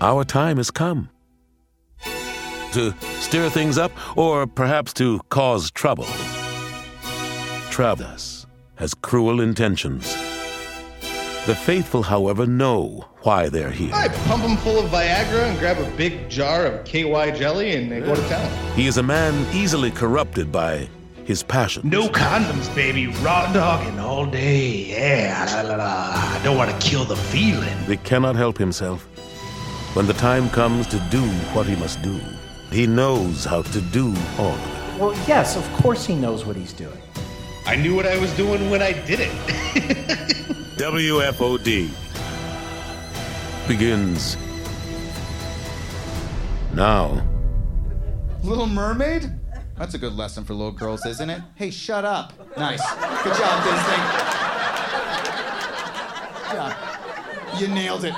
our time has come. To stir things up, or perhaps to cause trouble. Travis has cruel intentions. The faithful, however, know why they're here. I pump them full of Viagra and grab a big jar of KY jelly and they go to town. He is a man easily corrupted by his passion. No condoms, baby. Raw dogging all day. Yeah, la, la, la. I don't want to kill the feeling. He cannot help himself. When the time comes to do what he must do, he knows how to do all of it. Well, yes, of course he knows what he's doing. I knew what I was doing when I did it. WFOD begins now. Little Mermaid? That's a good lesson for little girls, isn't it? Hey, shut up. Nice. Good job, Disney. Yeah. You nailed it.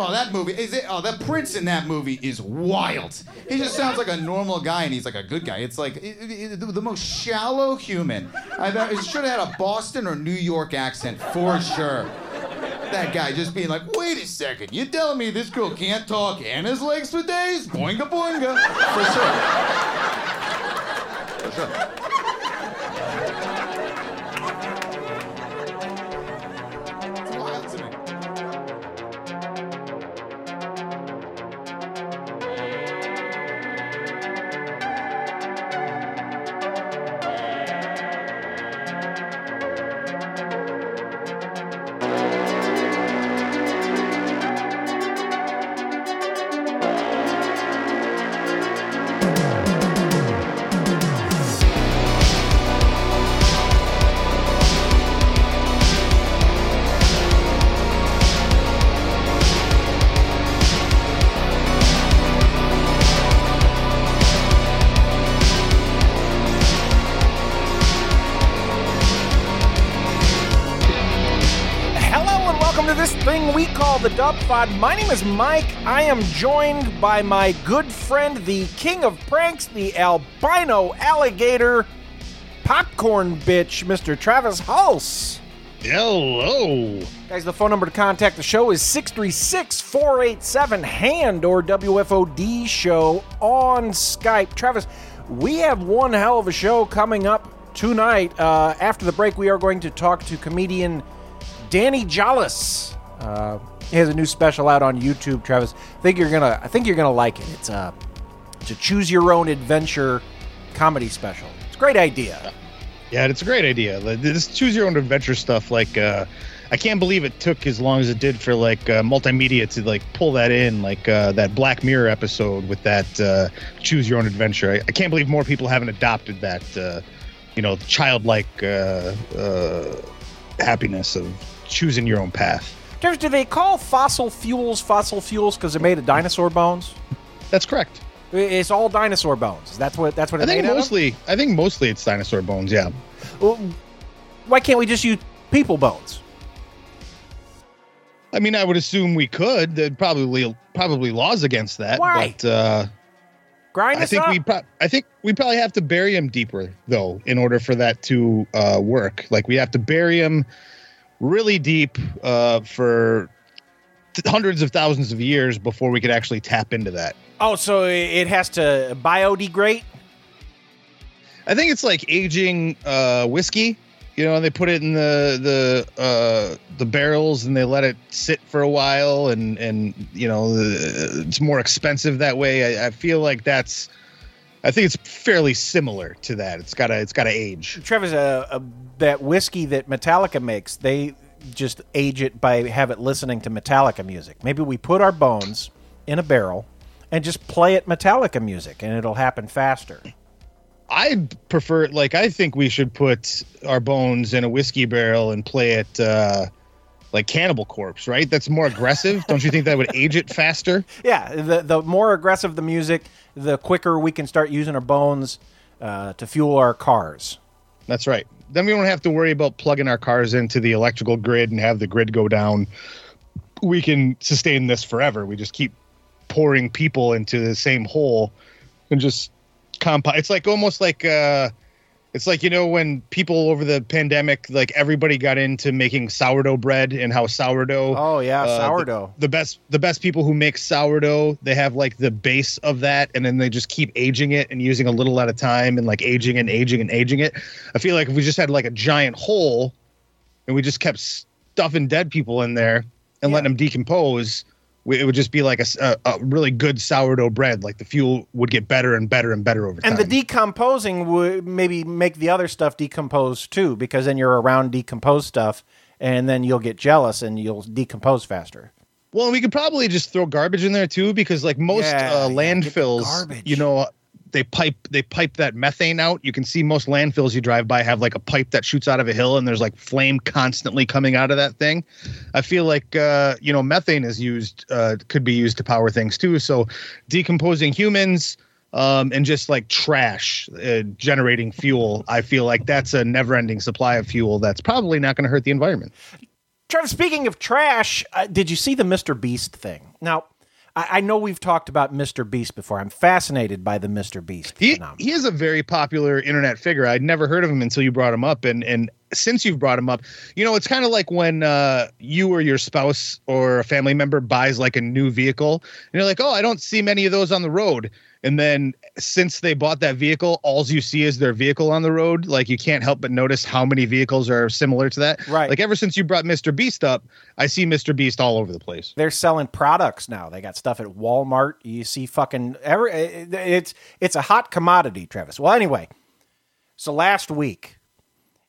Oh, that movie is it? Oh, that prince in that movie is wild. He just sounds like a normal guy, and he's like a good guy. It's like it, it, the most shallow human. I should have had a Boston or New York accent for sure. That guy just being like, wait a second, you telling me this girl can't talk and has legs for days? Boinga boinga. For sure. For sure. This thing we call the Dub Pod. My name is Mike. I am joined by my good friend, the king of pranks, the albino alligator popcorn bitch, Mr. Travis Hulse. Hello. Guys, the phone number to contact the show is 636 487 HAND or WFOD show on Skype. Travis, we have one hell of a show coming up tonight. Uh, after the break, we are going to talk to comedian Danny Jolles. Uh, he has a new special out on YouTube, Travis. I think you're gonna I think you're gonna like it. It's a it's a choose your own adventure comedy special. It's a great idea. Yeah, it's a great idea. This choose your own adventure stuff. Like, uh, I can't believe it took as long as it did for like uh, multimedia to like pull that in, like uh, that Black Mirror episode with that uh, choose your own adventure. I, I can't believe more people haven't adopted that, uh, you know, childlike uh, uh, happiness of choosing your own path. Do they call fossil fuels fossil fuels because they're made of dinosaur bones? That's correct. It's all dinosaur bones. That's what that's what I it's think made out of? mostly, I think mostly it's dinosaur bones. Yeah. Well, Why can't we just use people bones? I mean, I would assume we could. There'd probably probably laws against that. Why? But uh, Grind I us think up. we pro- I think we probably have to bury him deeper though in order for that to uh, work. Like we have to bury him really deep uh, for hundreds of thousands of years before we could actually tap into that. oh, so it has to biodegrade. I think it's like aging uh, whiskey. You know, and they put it in the the uh, the barrels and they let it sit for a while, and and you know the, it's more expensive that way. I, I feel like that's. I think it's fairly similar to that. It's gotta it's gotta age. Travis, a, uh, that whiskey that Metallica makes, they just age it by have it listening to Metallica music. Maybe we put our bones in a barrel and just play it Metallica music, and it'll happen faster. I prefer like I think we should put our bones in a whiskey barrel and play it uh, like Cannibal Corpse, right? That's more aggressive. Don't you think that would age it faster? Yeah, the the more aggressive the music, the quicker we can start using our bones uh, to fuel our cars. That's right. Then we don't have to worry about plugging our cars into the electrical grid and have the grid go down. We can sustain this forever. We just keep pouring people into the same hole and just compound. It's like almost like uh, It's like you know when people over the pandemic, like everybody got into making sourdough bread and how sourdough. Oh yeah, uh, sourdough. The, best, the best people who make sourdough, they have like the base of that, and then they just keep aging it and using a little at a time, and like aging and aging and aging it. I feel like if we just had like a giant hole, and we just kept stuffing dead people in there and letting them decompose, it would just be like a really good sourdough bread. Like the fuel would get better and better and better over time. And the decomposing would maybe make the other stuff decompose too, because then you're around decomposed stuff, and then you'll get jealous and you'll decompose faster. Well, we could probably just throw garbage in there too, because like most Yeah, uh, yeah, get the landfills, you know, they pipe they pipe that methane out. You can see most landfills you drive by have like a pipe that shoots out of a hill, and there's like flame constantly coming out of that thing. I feel like uh, you know methane is used uh, could be used to power things too. So decomposing humans. Um, and just like trash uh, generating fuel, I feel like that's a never-ending supply of fuel that's probably not going to hurt the environment. Travis, speaking of trash, uh, did you see the Mr. Beast thing? Now, I, I know we've talked about Mr. Beast before. I'm fascinated by the Mr. Beast He phenomenon. he is a very popular internet figure. I'd never heard of him until you brought him up, and and since you've brought him up, you know, it's kind of like when uh, you or your spouse or a family member buys like a new vehicle, and you're like, oh, I don't see many of those on the road. And then since they bought that vehicle, all you see is their vehicle on the road. Like you can't help but notice how many vehicles are similar to that. Right. Like ever since you brought Mr. Beast up, I see Mr. Beast all over the place. They're selling products now. They got stuff at Walmart. You see fucking every it's it's a hot commodity, Travis. Well, anyway, so last week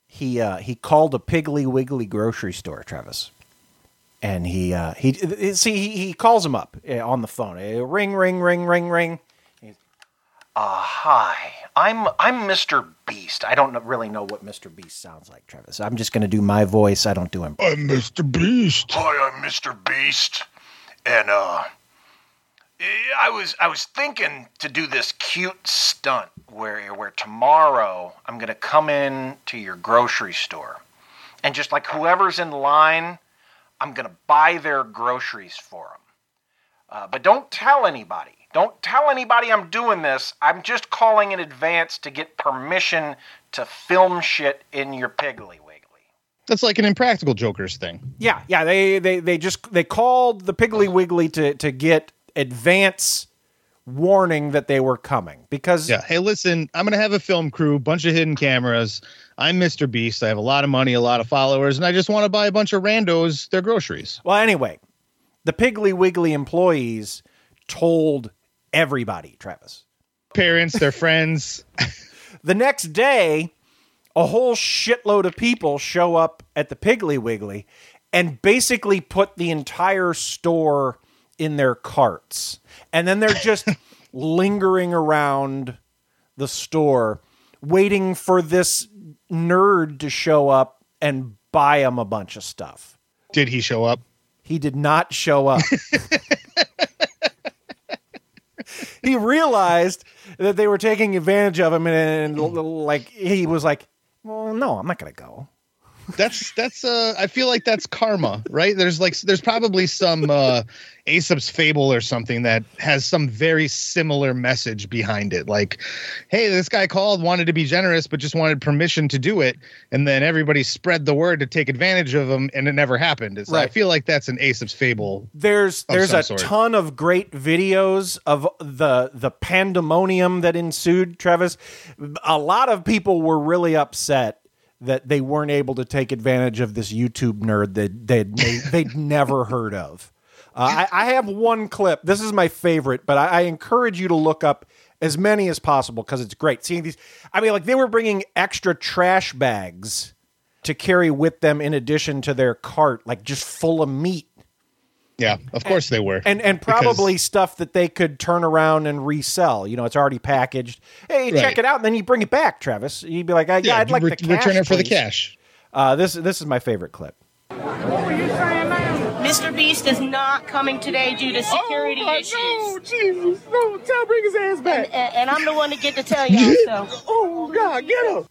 he uh, he called a Piggly Wiggly grocery store, Travis, and he uh, he see he, he calls him up uh, on the phone. Uh, Ring, ring, ring, ring, ring. He's, Uh, hi, I'm I'm Mr. Beast. I don't really know what Mr. Beast sounds like, Travis. I'm just going to do my voice. I don't do him. I'm Mr. Beast. Hi, I'm Mr. Beast, and uh, I was I was thinking to do this cute stunt where where tomorrow I'm gonna come in to your grocery store, and just like whoever's in line, I'm gonna buy their groceries for them. Uh, but don't tell anybody. Don't tell anybody I'm doing this. I'm just calling in advance to get permission to film shit in your Piggly Wiggly. That's like an impractical Joker's thing. Yeah, yeah. They they they just they called the Piggly Wiggly to to get advance warning that they were coming because Yeah. Hey, listen, I'm going to have a film crew, bunch of hidden cameras. I'm Mr. Beast. I have a lot of money, a lot of followers, and I just want to buy a bunch of randos their groceries. Well, anyway, the Piggly Wiggly employees told everybody, Travis. Parents, their friends. The next day, a whole shitload of people show up at the Piggly Wiggly and basically put the entire store in their carts. And then they're just lingering around the store waiting for this nerd to show up and buy them a bunch of stuff. Did he show up? He did not show up. he realized that they were taking advantage of him, and, and mm. like he was like, "Well, no, I'm not going to go." That's that's uh I feel like that's karma, right? There's like there's probably some uh Aesop's fable or something that has some very similar message behind it. Like, hey, this guy called, wanted to be generous, but just wanted permission to do it, and then everybody spread the word to take advantage of him, and it never happened. It's I feel like that's an Aesop's fable. There's there's a sort. ton of great videos of the the pandemonium that ensued. Travis, a lot of people were really upset that they weren't able to take advantage of this YouTube nerd that they'd they'd, never heard of. Uh, I, I have one clip. This is my favorite, but I, I encourage you to look up as many as possible because it's great. Seeing these, I mean, like they were bringing extra trash bags to carry with them in addition to their cart, like just full of meat Yeah, of course they were. and and Because- probably stuff that they could turn around and resell. You know, it's already packaged. Hey, check it out, and then you bring it back, Travis. You'd be like, "Uh, yeah, I'd like re- the cash. return it for the cash. Uh, this this is my favorite clip. Mr. Beast is not coming today due to security issues. Oh Jesus, no, tell bring his ass back. And, and I'm the one to get to tell y'all so. Oh God, get him.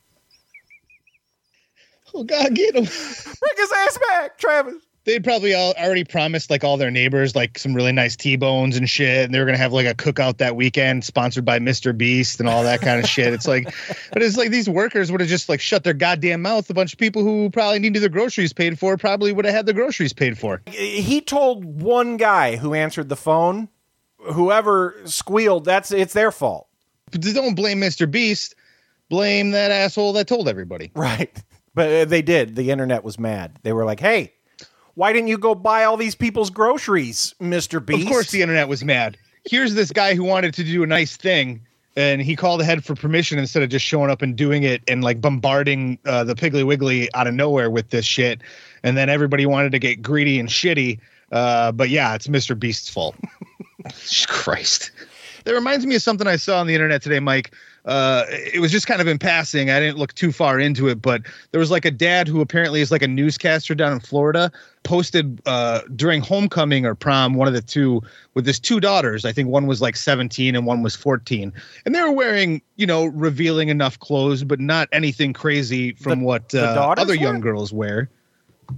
Oh God, get him! Bring his ass back, Travis. They'd probably all already promised like all their neighbors like some really nice T-bones and shit, and they were gonna have like a cookout that weekend, sponsored by Mr. Beast and all that kind of shit. It's like, but it's like these workers would have just like shut their goddamn mouth. A bunch of people who probably needed their groceries paid for probably would have had their groceries paid for. He told one guy who answered the phone, whoever squealed, that's it's their fault. But don't blame Mr. Beast. Blame that asshole that told everybody. Right. But uh, they did. The internet was mad. They were like, "Hey, why didn't you go buy all these people's groceries, Mister Beast?" Of course, the internet was mad. Here's this guy who wanted to do a nice thing, and he called ahead for permission instead of just showing up and doing it and like bombarding uh, the Piggly Wiggly out of nowhere with this shit. And then everybody wanted to get greedy and shitty. Uh, but yeah, it's Mr. Beast's fault. Christ. That reminds me of something I saw on the internet today, Mike. Uh, it was just kind of in passing. I didn't look too far into it, but there was like a dad who apparently is like a newscaster down in Florida, posted uh, during homecoming or prom, one of the two, with his two daughters. I think one was like 17 and one was 14. And they were wearing, you know, revealing enough clothes, but not anything crazy from The- what uh, other were? young girls wear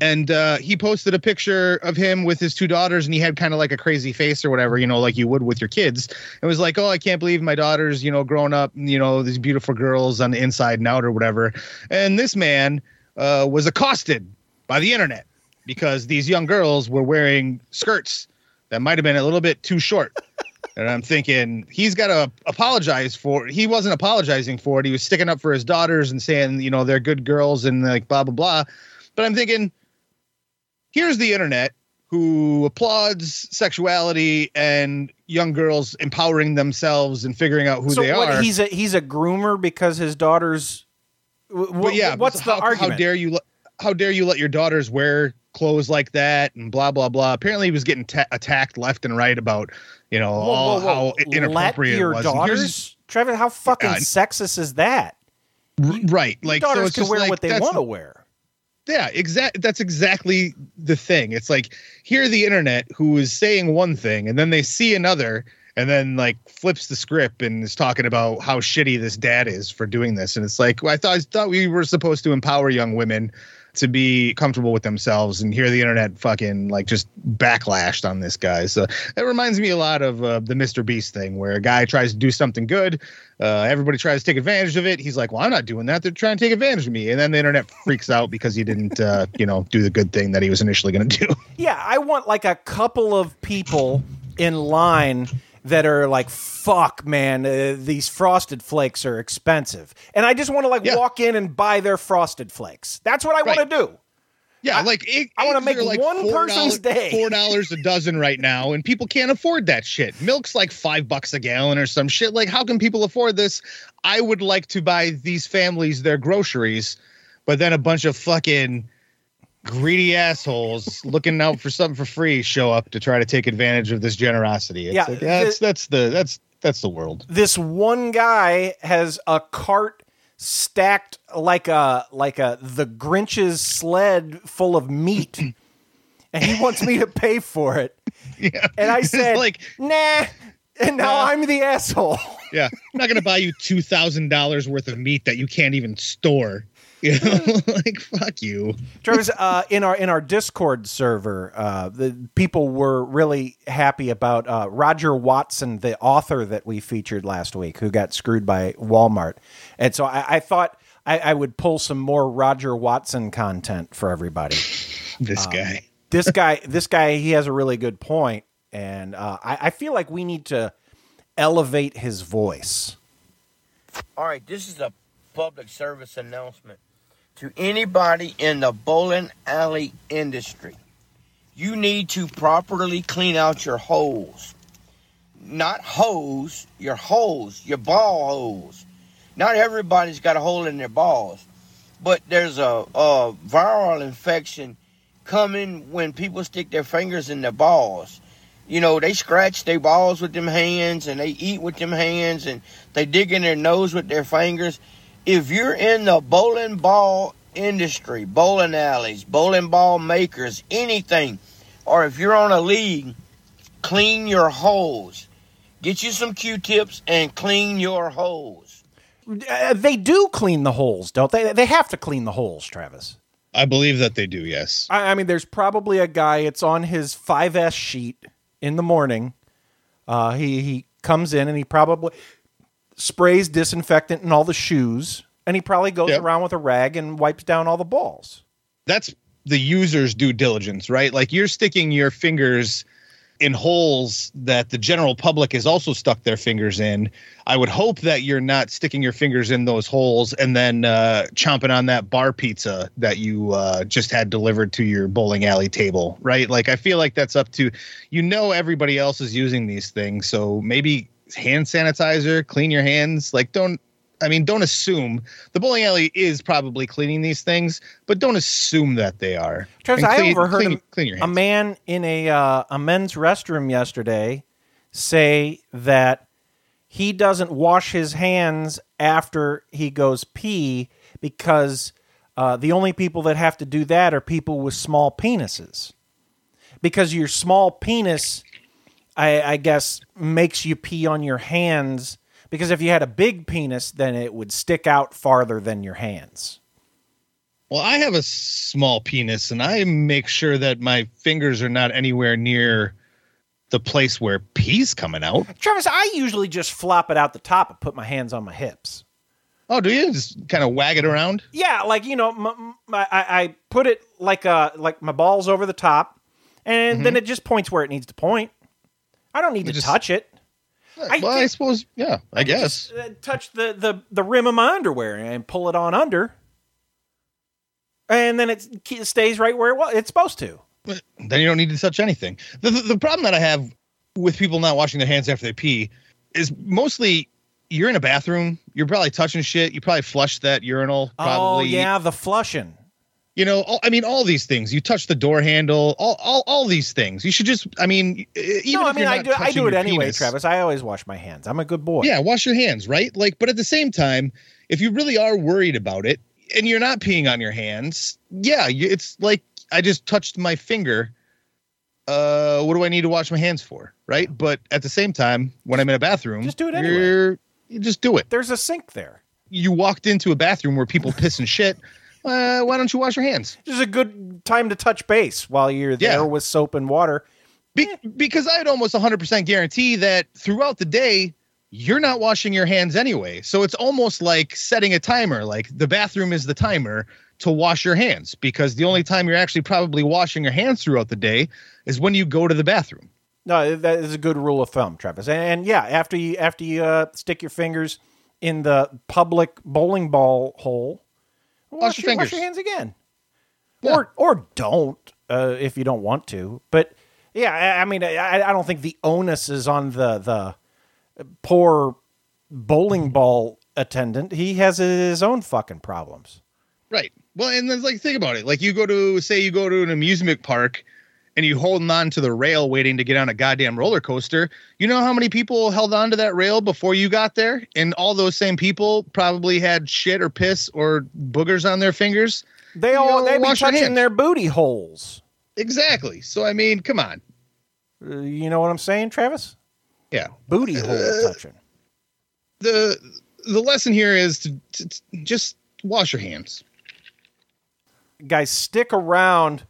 and uh, he posted a picture of him with his two daughters and he had kind of like a crazy face or whatever you know like you would with your kids. It was like oh i can't believe my daughters you know growing up you know these beautiful girls on the inside and out or whatever. And this man uh, was accosted by the internet because these young girls were wearing skirts that might have been a little bit too short. And i'm thinking he's got to apologize for he wasn't apologizing for it. He was sticking up for his daughters and saying you know they're good girls and like blah blah blah. But i'm thinking here's the internet who applauds sexuality and young girls empowering themselves and figuring out who so they what, are. he's a he's a groomer because his daughters. w- but yeah, what's how, the argument? How dare you? let- How dare you let your daughters wear clothes like that and blah blah blah. Apparently, he was getting ta- attacked left and right about you know Whoa, all whoa, whoa. how inappropriate Let your it was. Daughters, Trevor. How fucking Yeah. sexist is that? right, like so daughters it's can wear like, what they want to wear. Yeah, exact. That's exactly the thing. It's like here, the internet who is saying one thing, and then they see another, and then like flips the script and is talking about how shitty this dad is for doing this. And it's like well, I thought I thought we were supposed to empower young women to be comfortable with themselves, and hear the internet fucking like just backlashed on this guy. So that reminds me a lot of uh, the Mr. Beast thing, where a guy tries to do something good, uh, everybody tries to take advantage of it. He's like, "Well, I'm not doing that. They're trying to take advantage of me." And then the internet freaks out because he didn't, uh, you know, do the good thing that he was initially going to do. Yeah, I want like a couple of people in line that are like, "Fuck, man, uh, these frosted flakes are expensive," and I just want to like Yeah. walk in and buy their frosted flakes. That's what I want to do. Yeah, like egg- I wanna make like one 4 person's day. Four dollars a dozen right now, and people can't afford that shit. Milk's like five bucks a gallon or some shit. Like, how can people afford this? I would like to buy these families their groceries, but then a bunch of fucking greedy assholes looking out for something for free show up to try to take advantage of this generosity. It's Yeah, like, yeah, that's the- that's the that's that's the world. This one guy has a cart stacked like a like a the Grinch's sled full of meat, and he wants me to pay for it. Yeah, And I said, like, "Nah." And now Uh, I'm the asshole. yeah, I'm not gonna buy you two thousand dollars worth of meat that you can't even store. You know, like fuck you. Travis, uh, in our in our Discord server, uh, the people were really happy about uh, Roger Watson, the author that we featured last week, who got screwed by Walmart, and so I, I thought I, I would pull some more Roger Watson content for everybody. This guy. This guy, this guy, he has a really good point, and uh, I, I feel like we need to elevate his voice. All right, this is a public service announcement to anybody in the bowling alley industry. You need to properly clean out your holes. Not hose, your holes, your ball holes. Not everybody's got a hole in their balls, but there's a, a viral infection coming when people stick their fingers in their balls you know, they scratch their balls with them hands and they eat with them hands and they dig in their nose with their fingers. If you're in the bowling ball industry, bowling alleys, bowling ball makers, anything, or if you're on a league, clean your holes. Get you some Q-tips and clean your holes. Uh, they do clean the holes, don't they? They have to clean the holes, Travis. I believe that they do. Yes. I, I mean, there's probably a guy. It's on his 5S sheet in the morning. Uh, he he comes in and he probably sprays disinfectant in all the shoes, and he probably goes Yep. around with a rag and wipes down all the balls. That's the user's due diligence, right? Like you're sticking your fingers in holes that the general public has also stuck their fingers in. I would hope that you're not sticking your fingers in those holes and then uh, chomping on that bar pizza that you uh, just had delivered to your bowling alley table, right? Like I feel like that's up to you know everybody else is using these things, so maybe hand sanitizer, clean your hands. Like don't I mean, don't assume the bowling alley is probably cleaning these things, but don't assume that they are. Travis, And I overheard clean, a, clean a man in a uh, a men's restroom yesterday say that he doesn't wash his hands after he goes pee because uh, the only people that have to do that are people with small penises. Because your small penis, I, I guess, makes you pee on your hands. Because if you had a big penis, then it would stick out farther than your hands. Well, I have a small penis, and I make sure that my fingers are not anywhere near the place where pee's coming out. Travis, I usually just flop it out the top and put my hands on my hips. Oh, do you just kind of wag it around? Yeah, like you know, I, I put it like uh like my balls over the top, and then it just points where it needs to point. I don't need to just- touch it. I well, I suppose, yeah, I guess. Uh, touch the, the the rim of my underwear and pull it on under, and then it stays right where it was. It's supposed to. then you don't need to touch anything. The, the, the problem that I have with people not washing their hands after they pee is mostly you're in a bathroom, you're probably touching shit, you probably flushed that urinal, probably. Oh yeah, the flushing. You know, all, I mean, all these things. You touch the door handle, all, all, all these things. You should just, I mean, even no, I if mean I do I do it anyway, penis- Travis. I always wash my hands. I'm a good boy. Yeah, wash your hands, right? Like, but at the same time, if you really are worried about it and you're not peeing on your hands, yeah, it's like I just touched my finger. Uh, what do I need to wash my hands for, right? But at the same time, when I'm in a bathroom, Just do it anyway. You just do it. There's a sink there. You walked into a bathroom where people piss and shit. Uh, why don't you wash your hands? This is a good time to touch base while you're there Yeah. with soap and water. Be- because I'd almost 100% guarantee that throughout the day, you're not washing your hands anyway. So it's almost like setting a timer. Like the bathroom is the timer to wash your hands because the only time you're actually probably washing your hands throughout the day is when you go to the bathroom. No, that is a good rule of thumb, Travis. And, and yeah, after you after you uh, stick your fingers in the public bowling ball hole, wash, your wash fingers. your hands again, Yeah. or or don't uh, if you don't want to. But yeah, I, I mean, I, I don't think the onus is on the the poor bowling ball attendant. He has his own fucking problems. Right. Well, and then like think about it. Like you go to say you go to an amusement park and you holding on to the rail waiting to get on a goddamn roller coaster. You know how many people held on to that rail before you got there? And all those same people probably had shit or piss or boogers on their fingers. They You all know, they be touching their booty holes. Exactly. So I mean, come on. Uh, you know what I'm saying, Travis? Yeah. Booty hole Uh, touching. The the lesson here is to, to, to just wash your hands. guys, stick around.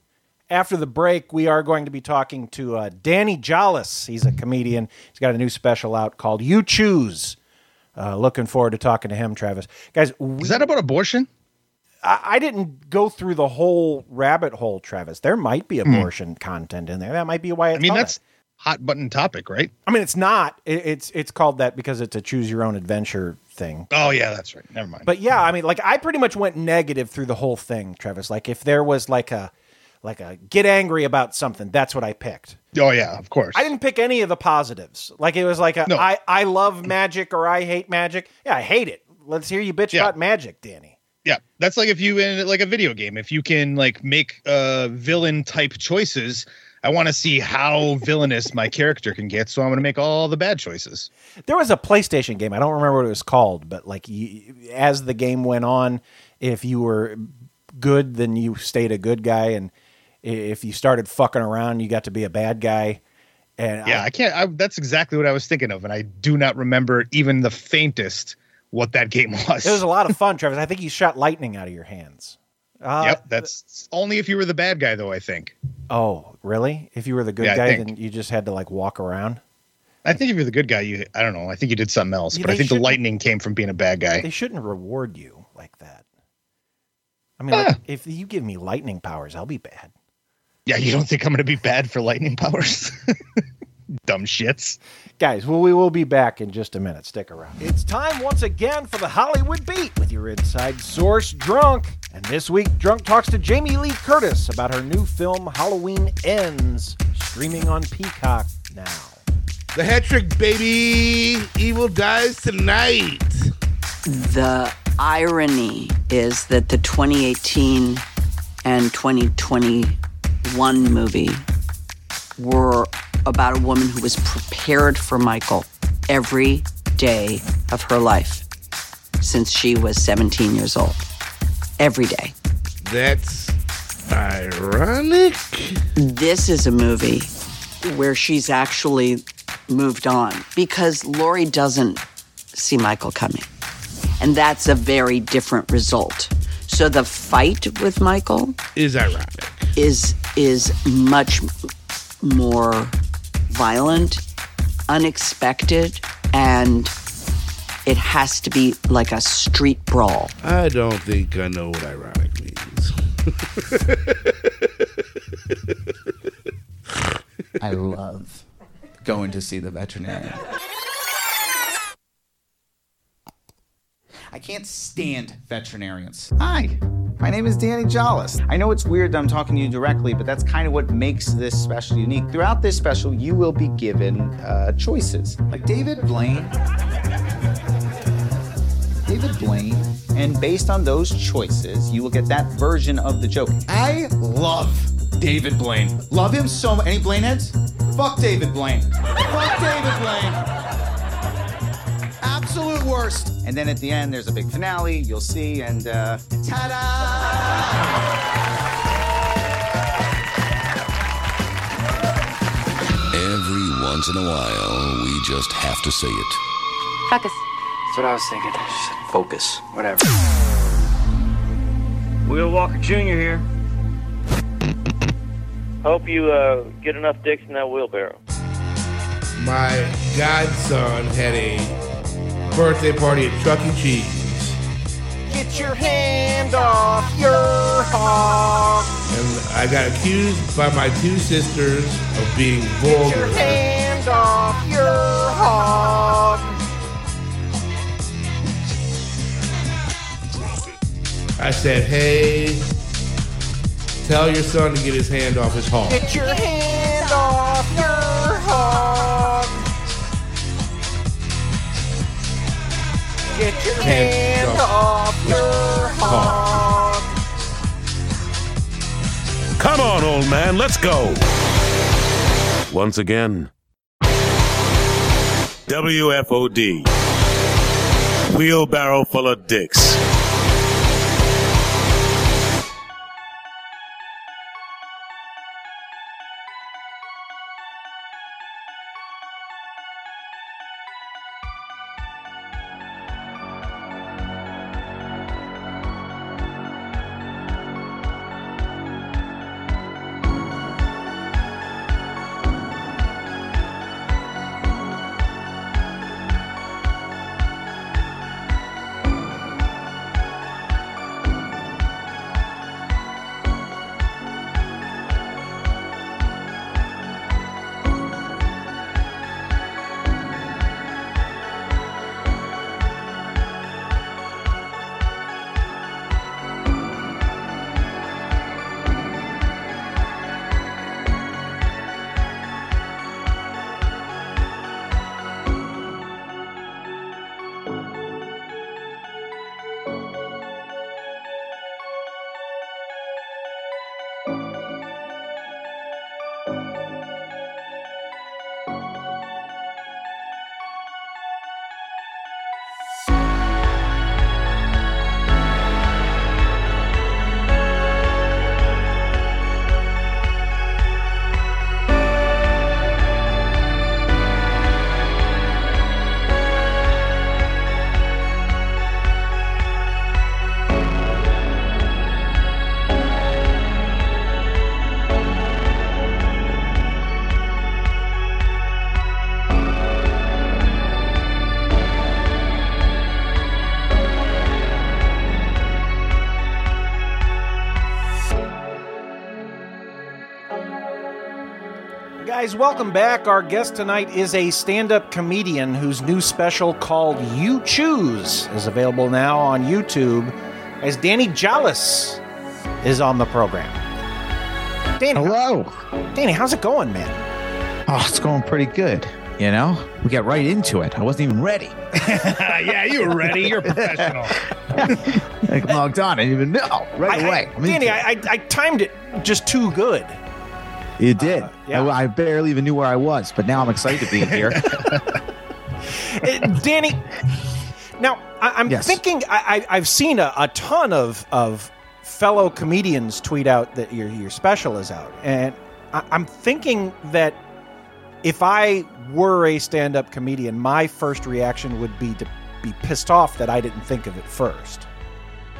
After the break, we are going to be talking to uh, Danny Jolles. He's a comedian. He's got a new special out called "You Choose." Uh, looking forward to talking to him, Travis. Guys, we, Is that about abortion? I, I didn't go through the whole rabbit hole, Travis. There might be abortion content in there. That might be why. It's Hmm. I mean, that's that. hot button topic, right? I mean, it's not. It, it's it's called that because it's a choose your own adventure thing. Oh yeah, that's right. Never mind. But yeah, I mean, like I pretty much went negative through the whole thing, Travis. Like if there was like a like a get angry about something, that's what I picked. oh yeah, of course. I didn't pick any of the positives. Like it was like a, No. I I love magic or I hate magic. Yeah, I hate it. Let's hear you bitch Yeah. about magic, Danny. Yeah, that's like if you in like a video game, if you can like make uh villain type choices, I want to see how villainous my character can get, so I'm going to make all the bad choices. There was a PlayStation game. I don't remember what it was called, but like you, as the game went on, if you were good, then you stayed a good guy, and if you started fucking around, you got to be a bad guy. And Yeah, I- I can't. I, that's exactly what I was thinking of, and I do not remember even the faintest what that game was. It was a lot of fun, Travis. I think you shot lightning out of your hands. Uh, yep, that's only if you were the bad guy, though. I think. Oh, really? If you were the good Yeah, guy, then you just had to like walk around. I think if you're the good guy, you I don't know. I think you did something else, Yeah, but I think the lightning came from being a bad guy. They shouldn't reward you like that. I mean, Ah. like, if you give me lightning powers, I'll be bad. Yeah, you don't think I'm going to be bad for lightning powers? Dumb shits. Guys, well, we will be back in just a minute. Stick around. It's time once again for the Hollywood Beat with your inside source, Drunk. And this week, Drunk talks to Jamie Lee Curtis about her new film, Halloween Ends, streaming on Peacock now. The hat trick, baby. Evil dies tonight. The irony is that the 2018 and 2021 movie were about a woman who was prepared for Michael every day of her life since she was 17 years old. Every day. That's ironic. This is a movie where she's actually moved on because Laurie doesn't see Michael coming. And that's a very different result. So the fight with Michael Is ironic. is is much more violent, unexpected, and it has to be like a street brawl. I don't think I know what ironic means. I love going to see the veterinarian. I can't stand veterinarians. Hi, my name is Danny Jolles. I know it's weird that I'm talking to you directly, but that's kind of what makes this special unique. Throughout this special, you will be given uh, choices. Like David Blaine. David Blaine, and based on those choices, you will get that version of the joke. I love David Blaine. Love him so much. Any Blaine heads? Fuck David Blaine. Fuck David Blaine. Absolute worst. And then at the end, there's a big finale, you'll see, and uh, ta-da! Every once in a while, we just have to say it. Focus. That's what I was thinking. Just focus. Whatever. Will Walker Jr. here. Hope you uh, get enough dicks in that wheelbarrow. My godson had a birthday party at Chuck E. Cheese, Get your hand off your hog. and I got accused by my two sisters of being vulgar. Get your hand off your hog. I said, "Hey, tell your son to get his hand off his hog." Get your hand off your hog. Get your Hand hand off your hog. Come on, old man, let's go. Once again, WFOD. Wheelbarrow full of dicks. Guys, welcome back. Our guest tonight is a stand up comedian whose new special called You Choose is available now on YouTube as Danny Jolles is on the program. Danny. Hello. Danny, how's it going, man? Oh, it's going pretty good. You know, we got right into it. I wasn't even ready. yeah, you were ready. You're professional. I logged on. I didn't even know right I- away. I, Danny. I, I, I timed it just too good. You did. yeah. I, I barely even knew where I was, but now I'm excited to be here. Uh, Danny, now I, I'm Yes. thinking I, I, I've seen a, a ton of of fellow comedians tweet out that your your special is out, and I, I'm thinking that if I were a stand up comedian, my first reaction would be to be pissed off that I didn't think of it first.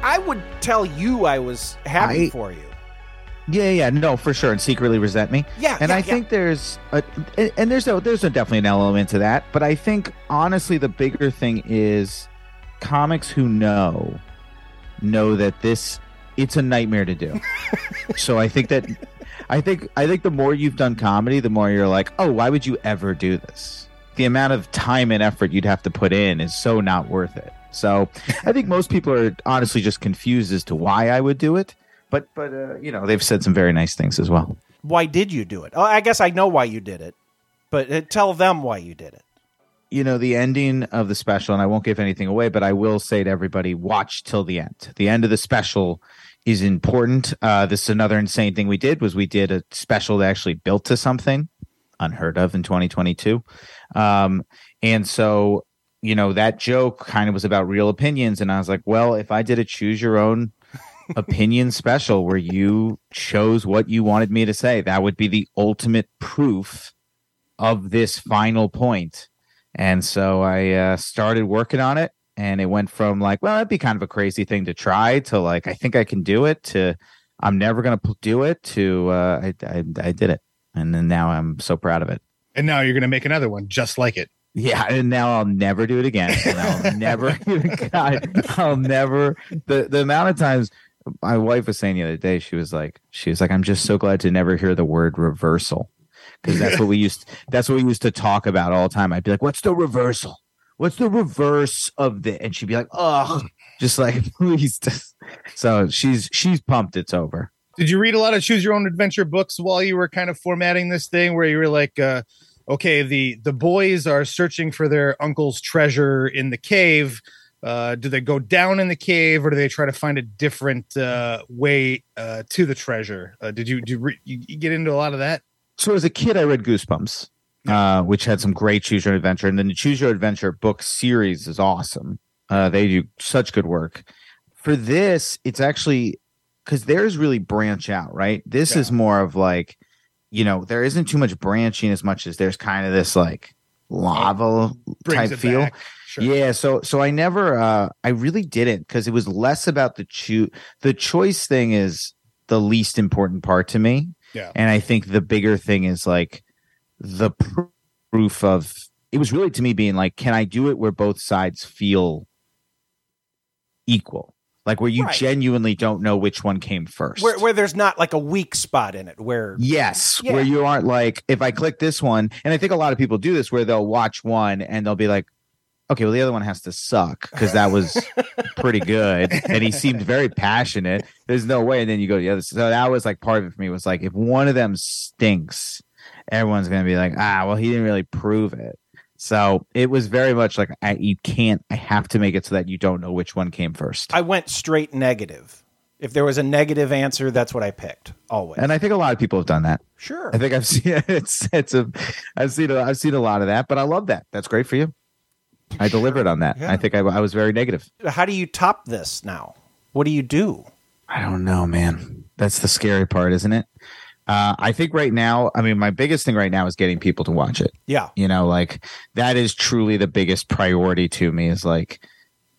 I would tell you I was happy I- for you. Yeah, yeah, no, for sure, and secretly resent me. Yeah, and yeah, I yeah. think there's a, and- there's a, there's a definitely an element to that, but I think honestly the bigger thing is comics who know know that this it's a nightmare to do. so I think that I think I think the more you've done comedy, the more you're like, oh, why would you ever do this? The amount of time and effort you'd have to put in is so not worth it. So I think most people are honestly just confused as to why I would do it. But but uh, you know they've said some very nice things as well. Why did you do it? Oh, I guess I know why you did it, but uh, tell them why you did it. you know the ending of the special and i won't give anything away but i will say to everybody watch till the end the end of the special is important uh, this is another insane thing we did was we did a special that actually built to something unheard of in 2022 um, and so you know that joke kind of was about real opinions and i was like well if i did a choose your own opinion special where you chose what you wanted me to say that would be the ultimate proof of this final point. and so I uh, started working on it, and it went from like, well, that'd be kind of a crazy thing to try to like, I think I can do it to I'm never going to do it to uh, I, I, I did it. And then now I'm so proud of it. And now you're going to make another one just like it. Yeah, and now I'll never do it again. And I'll never, God, I'll never. The the amount of times my wife was saying the other day, she was like, she was like, I'm just so glad to never hear the word reversal because that's what we used. That's what we used to talk about all the time. I'd be like, what's the reversal? What's the reverse of the? And she'd be like, oh, just like please. Just. So she's she's pumped. It's over. Did you read a lot of choose your own adventure books while you were kind of formatting this thing where you were like uh okay the the boys are searching for their uncle's treasure in the cave uh do they go down in the cave or do they try to find a different uh way uh to the treasure uh, did you do you, re- you get into a lot of that so as a kid, I read Goosebumps, uh, which had some great Choose Your Adventure, and then the Choose Your Adventure book series is awesome. Uh, they do such good work. For this, it's actually because theirs really branch out, right? This is more of like, you know, there isn't too much branching as much as there's kind of this like lava type feel. Sure. Yeah, so so I never uh I really didn't because it was less about the choose the choice thing is the least important part to me. Yeah. And I think the bigger thing is like the pr- proof of it was really to me being like, can I do it where both sides feel equal? Like where you Right. genuinely don't know which one came first. Where, where there's not like a weak spot in it where Yes, Yeah. where you aren't like, if I click this one, and I think a lot of people do this where they'll watch one and they'll be like, okay, well, the other one has to suck because that was pretty good. And he seemed very passionate. There's no way. And then you go to the other. So that was like part of it for me was like, if one of them stinks, everyone's going to be like, ah, well, he didn't really prove it. So it was very much like, I, you can't, I have to make it so that you don't know which one came first. I went straight negative. If there was a negative answer, that's what I picked always. And I think a lot of people have done that. Sure. I think I've seen it's it's a I've seen a, I've seen a lot of that, but I love that. That's great for you. I delivered on that. Yeah. I think I, I was very negative. How do you top this now? What do you do? I don't know, man. That's the scary part, isn't it? Uh, I think right now, I mean, my biggest thing right now is getting people to watch it. Yeah. You know, like that is truly the biggest priority to me is like,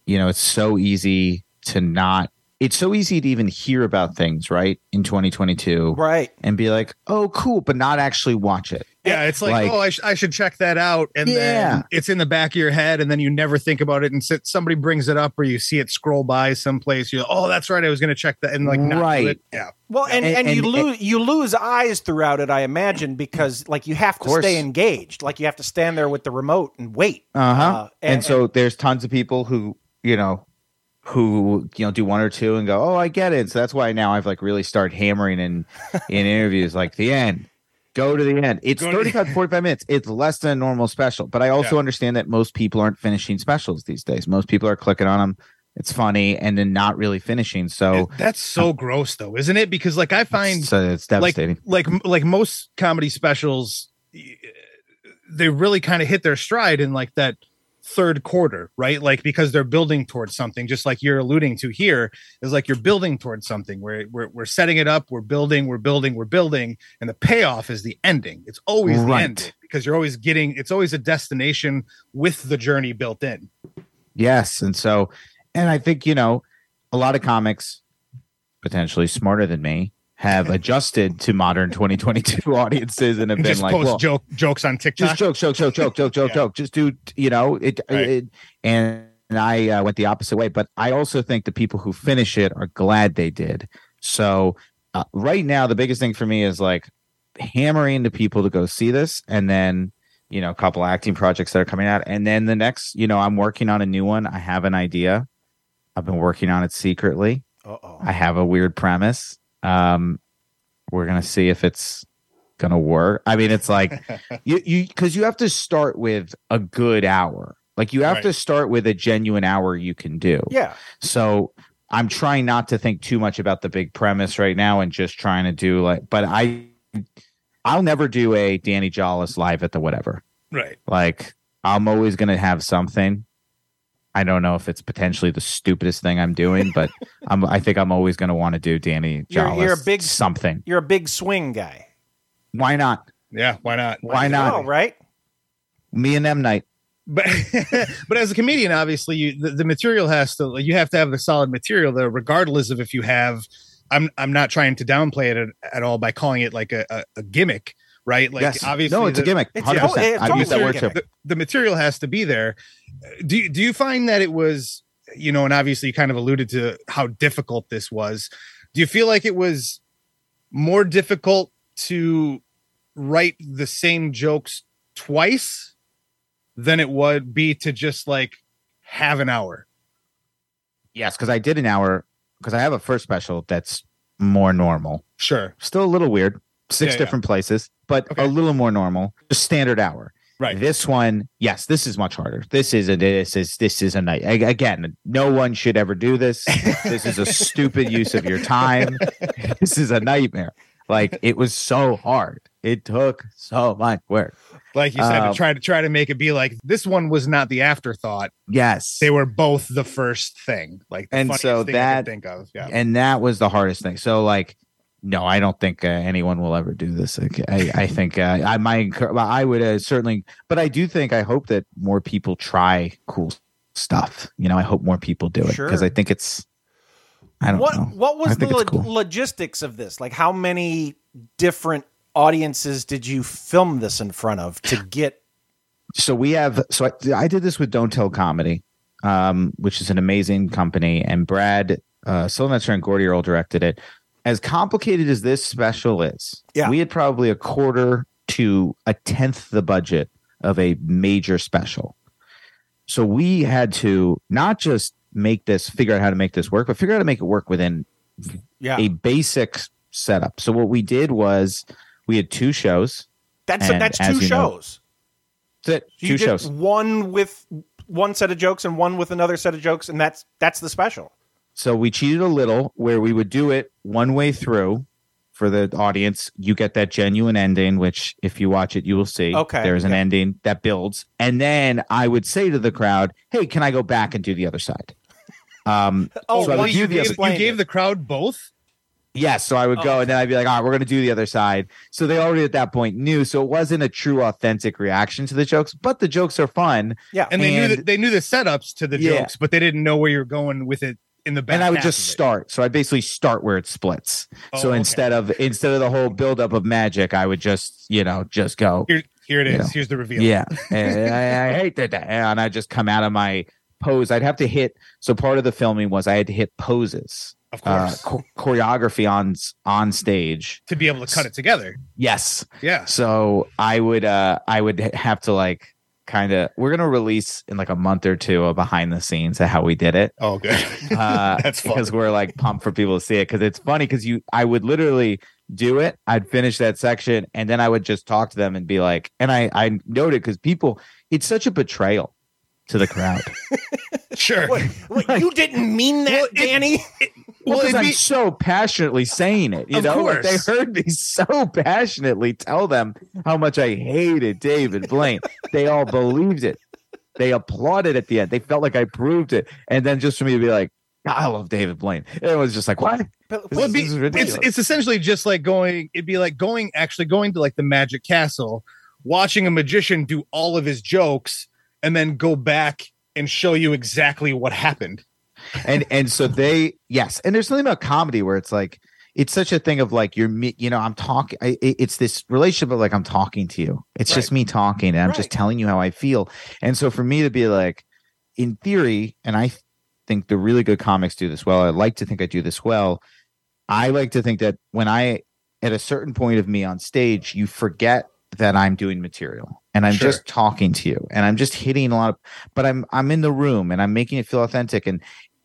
you know, it's so easy to not, it's so easy to even hear about things, right? In 2022. Right. And be like, oh, cool, but not actually watch it. Yeah, it's like, oh, I, sh- I should check that out, and Yeah. then it's in the back of your head, and then you never think about it, and sit, somebody brings it up, or you see it scroll by someplace. You're, oh, that's right, I was going to check that, and like, not Right. it. yeah. Well, and, and, And- you lose you lose eyes throughout it, I imagine, because like you have to course. stay engaged. Like you have to stand there with the remote and wait. Uh-huh. Uh, and, and- so there's tons of people who, you know, who, you know, do one or two and go, "Oh, I get it." So that's why now I've like really started hammering in in interviews like the end. Go to the end. It's Go to the- 35 45 minutes. It's less than a normal special, but I also Yeah. understand that most people aren't finishing specials these days. Most people are clicking on them. It's funny and then not really finishing. So That's so gross, though, isn't it? Because like I find it's, uh, it's like devastating. like like most comedy specials, they really kind of hit their stride in like that third quarter, right? Like because they're building towards something, just like you're alluding to here, is like you're building towards something. We're we're, we're setting it up, we're building, we're building, we're building, and the payoff is the ending. It's always the Right. ending because you're always getting. It's always a destination with the journey built in. Yes. And so, and I think, you know, a lot of comics, potentially smarter than me, have adjusted to modern 2022 audiences and have And been just like, post well, joke jokes on TikTok. just joke, joke, joke, joke, joke, joke, Yeah. joke. Just do, you know, it, Right. it and, and I uh, went the opposite way, but I also think the people who finish it are glad they did. So uh, right now, the biggest thing for me is like hammering the people to go see this, and then you know, a couple acting projects that are coming out, and then the next, you know, I'm working on a new one. I have an idea. I've been working on it secretly. Uh-oh. I have a weird premise. Um, we're gonna see if it's gonna work. I mean, it's like you you because you have to start with a good hour. Like you have Right. to start with a genuine hour you can do. yeah. So I'm trying not to think too much about the big premise right now and just trying to do like. But I, I'll never do a Danny Jolles live at the whatever. Right. Like I'm always gonna have something. I don't know if it's potentially the stupidest thing I'm doing, but I'm. I think I'm always gonna want to do Danny You're- you're a big- something. You're a big swing guy. Why not? Yeah. Why not? Why not? Oh, right? Me and M night. but but as a comedian obviously you the, the material has to you have to have the solid material there regardless of if you have i'm i'm not trying to downplay it at, at all by calling it like a, a, a gimmick right like yes. obviously no, it's a the- gimmick. It's- Hundred oh, percent. it's I've used that totally word too. the, the material has to be there do do you find that it was you know and obviously you kind of alluded to how difficult this was do you feel like it was more difficult to write the same jokes twice than it would be to just like have an hour Yes, because I did an hour. Because I have a first special that's more normal. sure Still a little weird. Six Yeah, yeah. different places, but Okay. a little more normal. Just standard hour. Right. This one, yes, this is much harder. This is a this is this is a night again. No one should ever do this. this is a stupid use of your time. this is a nightmare. Like it was so hard. It took so much work. like you said Um, to try to try to make it be like this one was not the afterthought Yes. they were both the first thing like the And so thing I that- could think of yeah and that was the hardest thing. So like, no, I don't think uh, anyone will ever do this. Like, I, I think uh, I might, I would uh, certainly, but I do think I hope that more people try cool stuff. You know, I hope more people do it Sure. because I think it's. I don't what know. what was the lo- cool. logistics of this? Like how many different audiences did you film this in front of to get so we have so I, I did this with Don't Tell Comedy, um, which is an amazing company, and Brad uh, Sylvester and Gordy Earl directed it. As complicated as this special is, Yeah. we had probably a quarter to a tenth the budget of a major special. So we had to not just make this, figure out how to make this work, but figure out how to make it work within Yeah. a basic setup. So what we did was we had two shows. That's And that's two you know- shows. That's it, two shows. One with one set of jokes and one with another set of jokes, and that's that's the special. So we cheated a little where we would do it one way through for the audience. You get that genuine ending, which if you watch it, you will see. Okay, There's an yeah. ending that builds. And then I would say to the crowd, hey, can I go back and do the other side? Um, Oh, so well, you the gave, other, you gave the crowd both yes. So I would go and then I'd be like, all right, we're going to do the other side. So they already at that point knew. So it wasn't a true, authentic reaction to the jokes, but the jokes are fun. Yeah. and they knew And- that they knew the setups to the Yeah. jokes but they didn't know where you're going with it in the back. and I would just start. So I basically start where it splits. Oh, so okay. instead of instead of the whole buildup of magic, I would just you know just go. Here, here it is. know. Here's the reveal. Yeah, and I, I hate that, and I just come out of my pose. I'd have to hit. So part of the filming was I had to hit poses, Of uh, course. cho- choreography on on stage. to be able to cut it together. Yes. Yeah. So I would uh I would have to like kind of we're gonna release in like a month or two a behind the scenes of how we did it. Oh, good. Uh, That's fun. because we're like pumped for people to see it because it's funny because you I would literally do it. I'd finish that section and then I would just talk to them and be like, and I I noted because people it's such a betrayal to the crowd. Sure. Wait, you didn't mean that, Danny? Well, Well, because it'd I'm be- so passionately saying it, you Of know, like they heard me so passionately tell them how much I hated David Blaine. they all believed it. They applauded at the end. They felt like I proved it, and then just for me to be like, "I love David Blaine," it was just like, "What?" But, This Well, be, it's it's essentially just like going. It'd be like going actually going to like the Magic Castle, watching a magician do all of his jokes, and then go back and show you exactly what happened. And and so they yes. And there's something about comedy where it's like it's such a thing of like you're me you know i'm talking it's this relationship of like i'm talking to you. It's just me talking and i'm just telling you how i feel. And so for me to be like in theory and i think the really good comics do this well i like to think i do this well i like to think that when i at a certain point of me on stage you forget that i'm doing material and i'm Sure. just talking to you and i'm just hitting a lot of but i'm i'm in the room and i'm making it feel authentic. And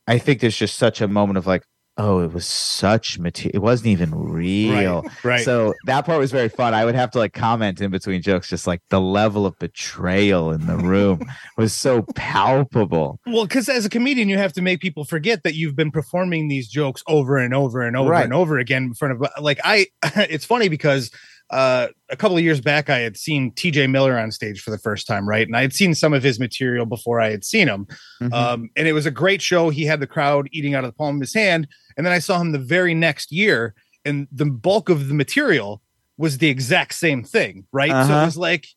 I think there's just such a moment of like, oh, it was such material. It wasn't even real. right. So that part was very fun. I would have to like comment in between jokes, just like the level of betrayal in the room was so palpable. Well, because as a comedian, you have to make people forget that you've been performing these jokes over and over and over Right. and over again in front of like I. It's funny because uh, a couple of years back, I had seen T.J. Miller on stage for the first time, right? And I had seen some of his material before I had seen him, Mhm. um, and it was a great show. He had the crowd eating out of the palm of his hand, and then I saw him the very next year, and the bulk of the material was the exact same thing, right? So it Uh-huh. was like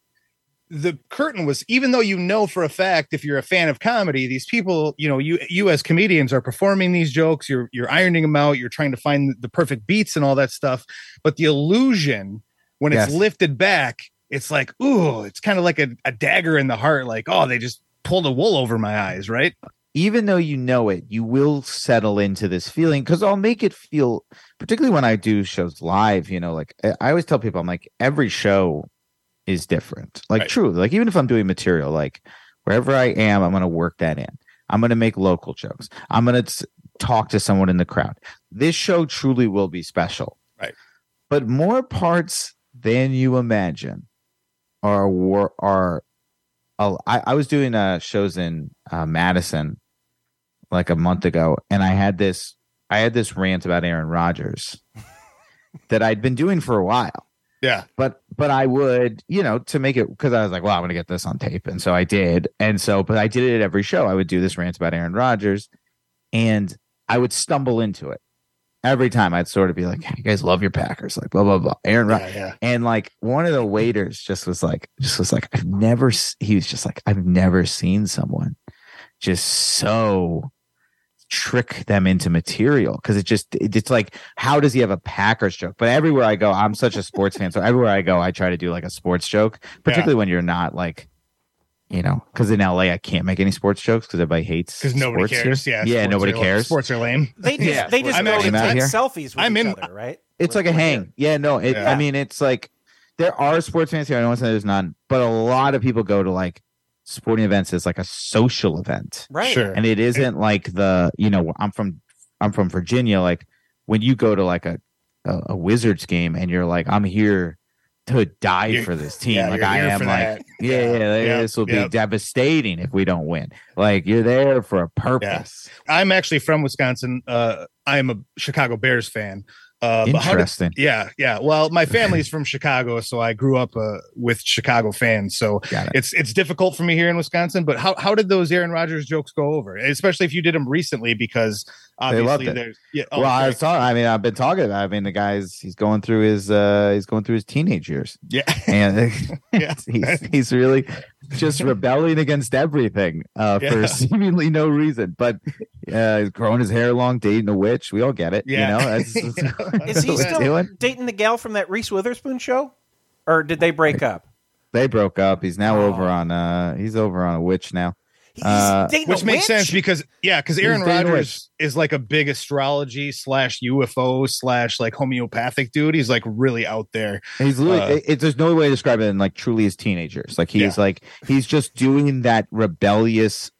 the curtain was even though you know for a fact if you're a fan of comedy these people you know you you as comedians are performing these jokes you're you're ironing them out you're trying to find the perfect beats and all that stuff but the illusion when it's Yes. lifted back it's like ooh it's kind of like a, a dagger in the heart like oh they just pulled a wool over my eyes right Even though you know it, you will settle into this feeling because I'll make it feel, particularly when I do shows live, you know, like I always tell people, I'm like, every show is different. Like, Right. true. Like, even if I'm doing material, like wherever I am, I'm going to work that in. I'm going to make local jokes. I'm going to talk to someone in the crowd. This show truly will be special. Right. But more parts than you imagine are war are. I, I was doing uh, shows in uh, Madison like a month ago, and I had this I had this rant about Aaron Rodgers that I'd been doing for a while yeah but but I would, you know, to make it because I was like, well, I'm gonna get this on tape, and so I did, and so but I did it at every show. I would do this rant about Aaron Rodgers, and I would stumble into it every time. I'd sort of be like, you guys love your Packers, like blah blah blah, Aaron Rodgers, yeah and like one of the waiters just was like, just was like, I've never. He was just like, I've never seen someone just so trick them into material because it just it- it's like how does he have a packers joke but everywhere i go i'm such a sports fan so everywhere i go i try to do like a sports joke particularly when you're not like you know because in la i can't make any sports jokes because everybody hates because nobody cares here. yeah yeah nobody are- cares. Sports are lame. They just Yeah, they just I'm go and take here. selfies with I'm each in- other, right? it's like a hang. Yeah no it, Yeah. i mean it's like there are sports fans here. I don't want to say there's none but a lot of people go to like sporting events as like a social event. Right. sure. And it isn't like the you know i'm from i'm from virginia. Like when you go to like a a, a wizards game and you're like i'm here to die You're- for this team yeah, like i am like yeah, yeah, Yeah, this will yeah. be devastating if we don't win like you're there for a purpose I'm actually from Wisconsin. Uh, I'm a Chicago Bears fan. Uh, how did- interesting yeah, yeah. Well, my family's from Chicago, so I grew up uh, with Chicago fans. So it. it's it's difficult for me here in Wisconsin. But how how did those Aaron Rodgers jokes go over? Especially if you did them recently, because obviously loved it. there's yeah. oh, well, I was talking. I mean, I've been talking. about I mean, the guy's he's going through his uh he's going through his teenage years, yeah, and Yeah. he's he's really just rebelling against everything uh, Yeah. for seemingly no reason. But Uh, growing his hair long, dating a witch. We all get it. Yeah. You know, that's, that's, Is he still doing. dating the gal from that Reese Witherspoon show, or did they break up? They broke up. He's now Oh. over on. uh He's over on a witch now. Uh, which makes sense because yeah, because Aaron He's Rodgers is like a big astrology slash UFO slash like homeopathic dude. He's like really out there. He's literally, Uh, it, it- there's no way to describe it than like truly as teenagers. Like he's like he's just doing that rebellious.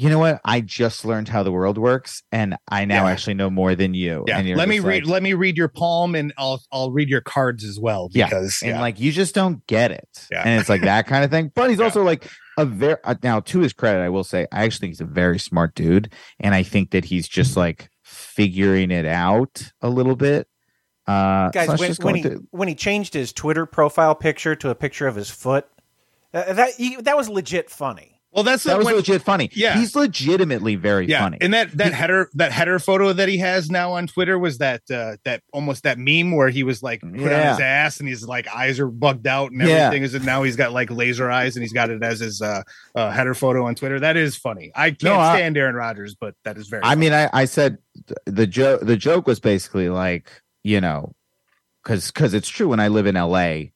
You know what? I just learned how the world works, and I now Yeah. actually know more than you. Yeah, And you're let me just read. like- let me read your palm, and I'll I'll read your cards as well. yeah, Because and yeah. like you just don't get it, Yeah. and it's like that kind of thing. But he's also like a very uh, now to his credit, I will say, I actually think he's a very smart dude, and I think that he's just like figuring it out a little bit. Uh, Guys, when, when he through- when he changed his Twitter profile picture to a picture of his foot, uh, that he, that was legit funny. Well, that's that was when- legit funny. Yeah. he's legitimately very yeah, funny. and that that header that header photo that he has now on Twitter was that uh, that almost that meme where he was like put on his ass and his like eyes are bugged out and Yeah. everything is and now he's got like laser eyes and he's got it as his uh, uh, header photo on Twitter. That is funny. I can't No, I- stand Aaron Rodgers, but that is very. I mean, I, I said the joke. The joke was basically like, you know, because because it's true. When I live in LA,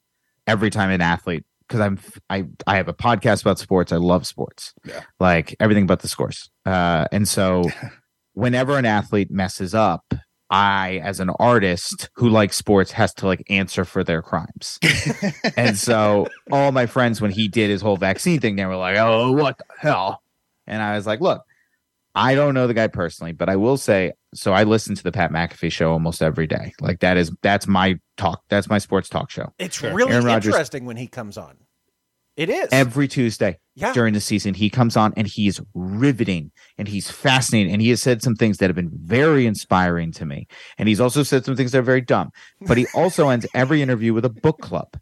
every time an athlete, because I'm I I have a podcast about sports. I love sports, Yeah. like everything but the scores. Uh, and so whenever an athlete messes up. I, as an artist who likes sports, has to like answer for their crimes. and so all my friends, when he did his whole vaccine thing, they were like, "Oh, what the hell?" And I was like, "Look, I don't know the guy personally, but I will say so. I listen to the Pat McAfee show almost every day. Like that is that's my talk. That's my sports talk show. It's really Aaron Rodgers- interesting when he comes on. It is. Every Tuesday Yeah. during the season, he comes on and he's riveting and he's fascinating. And he has said some things that have been very inspiring to me. And he's also said some things that are very dumb. But he also ends every interview with a book club,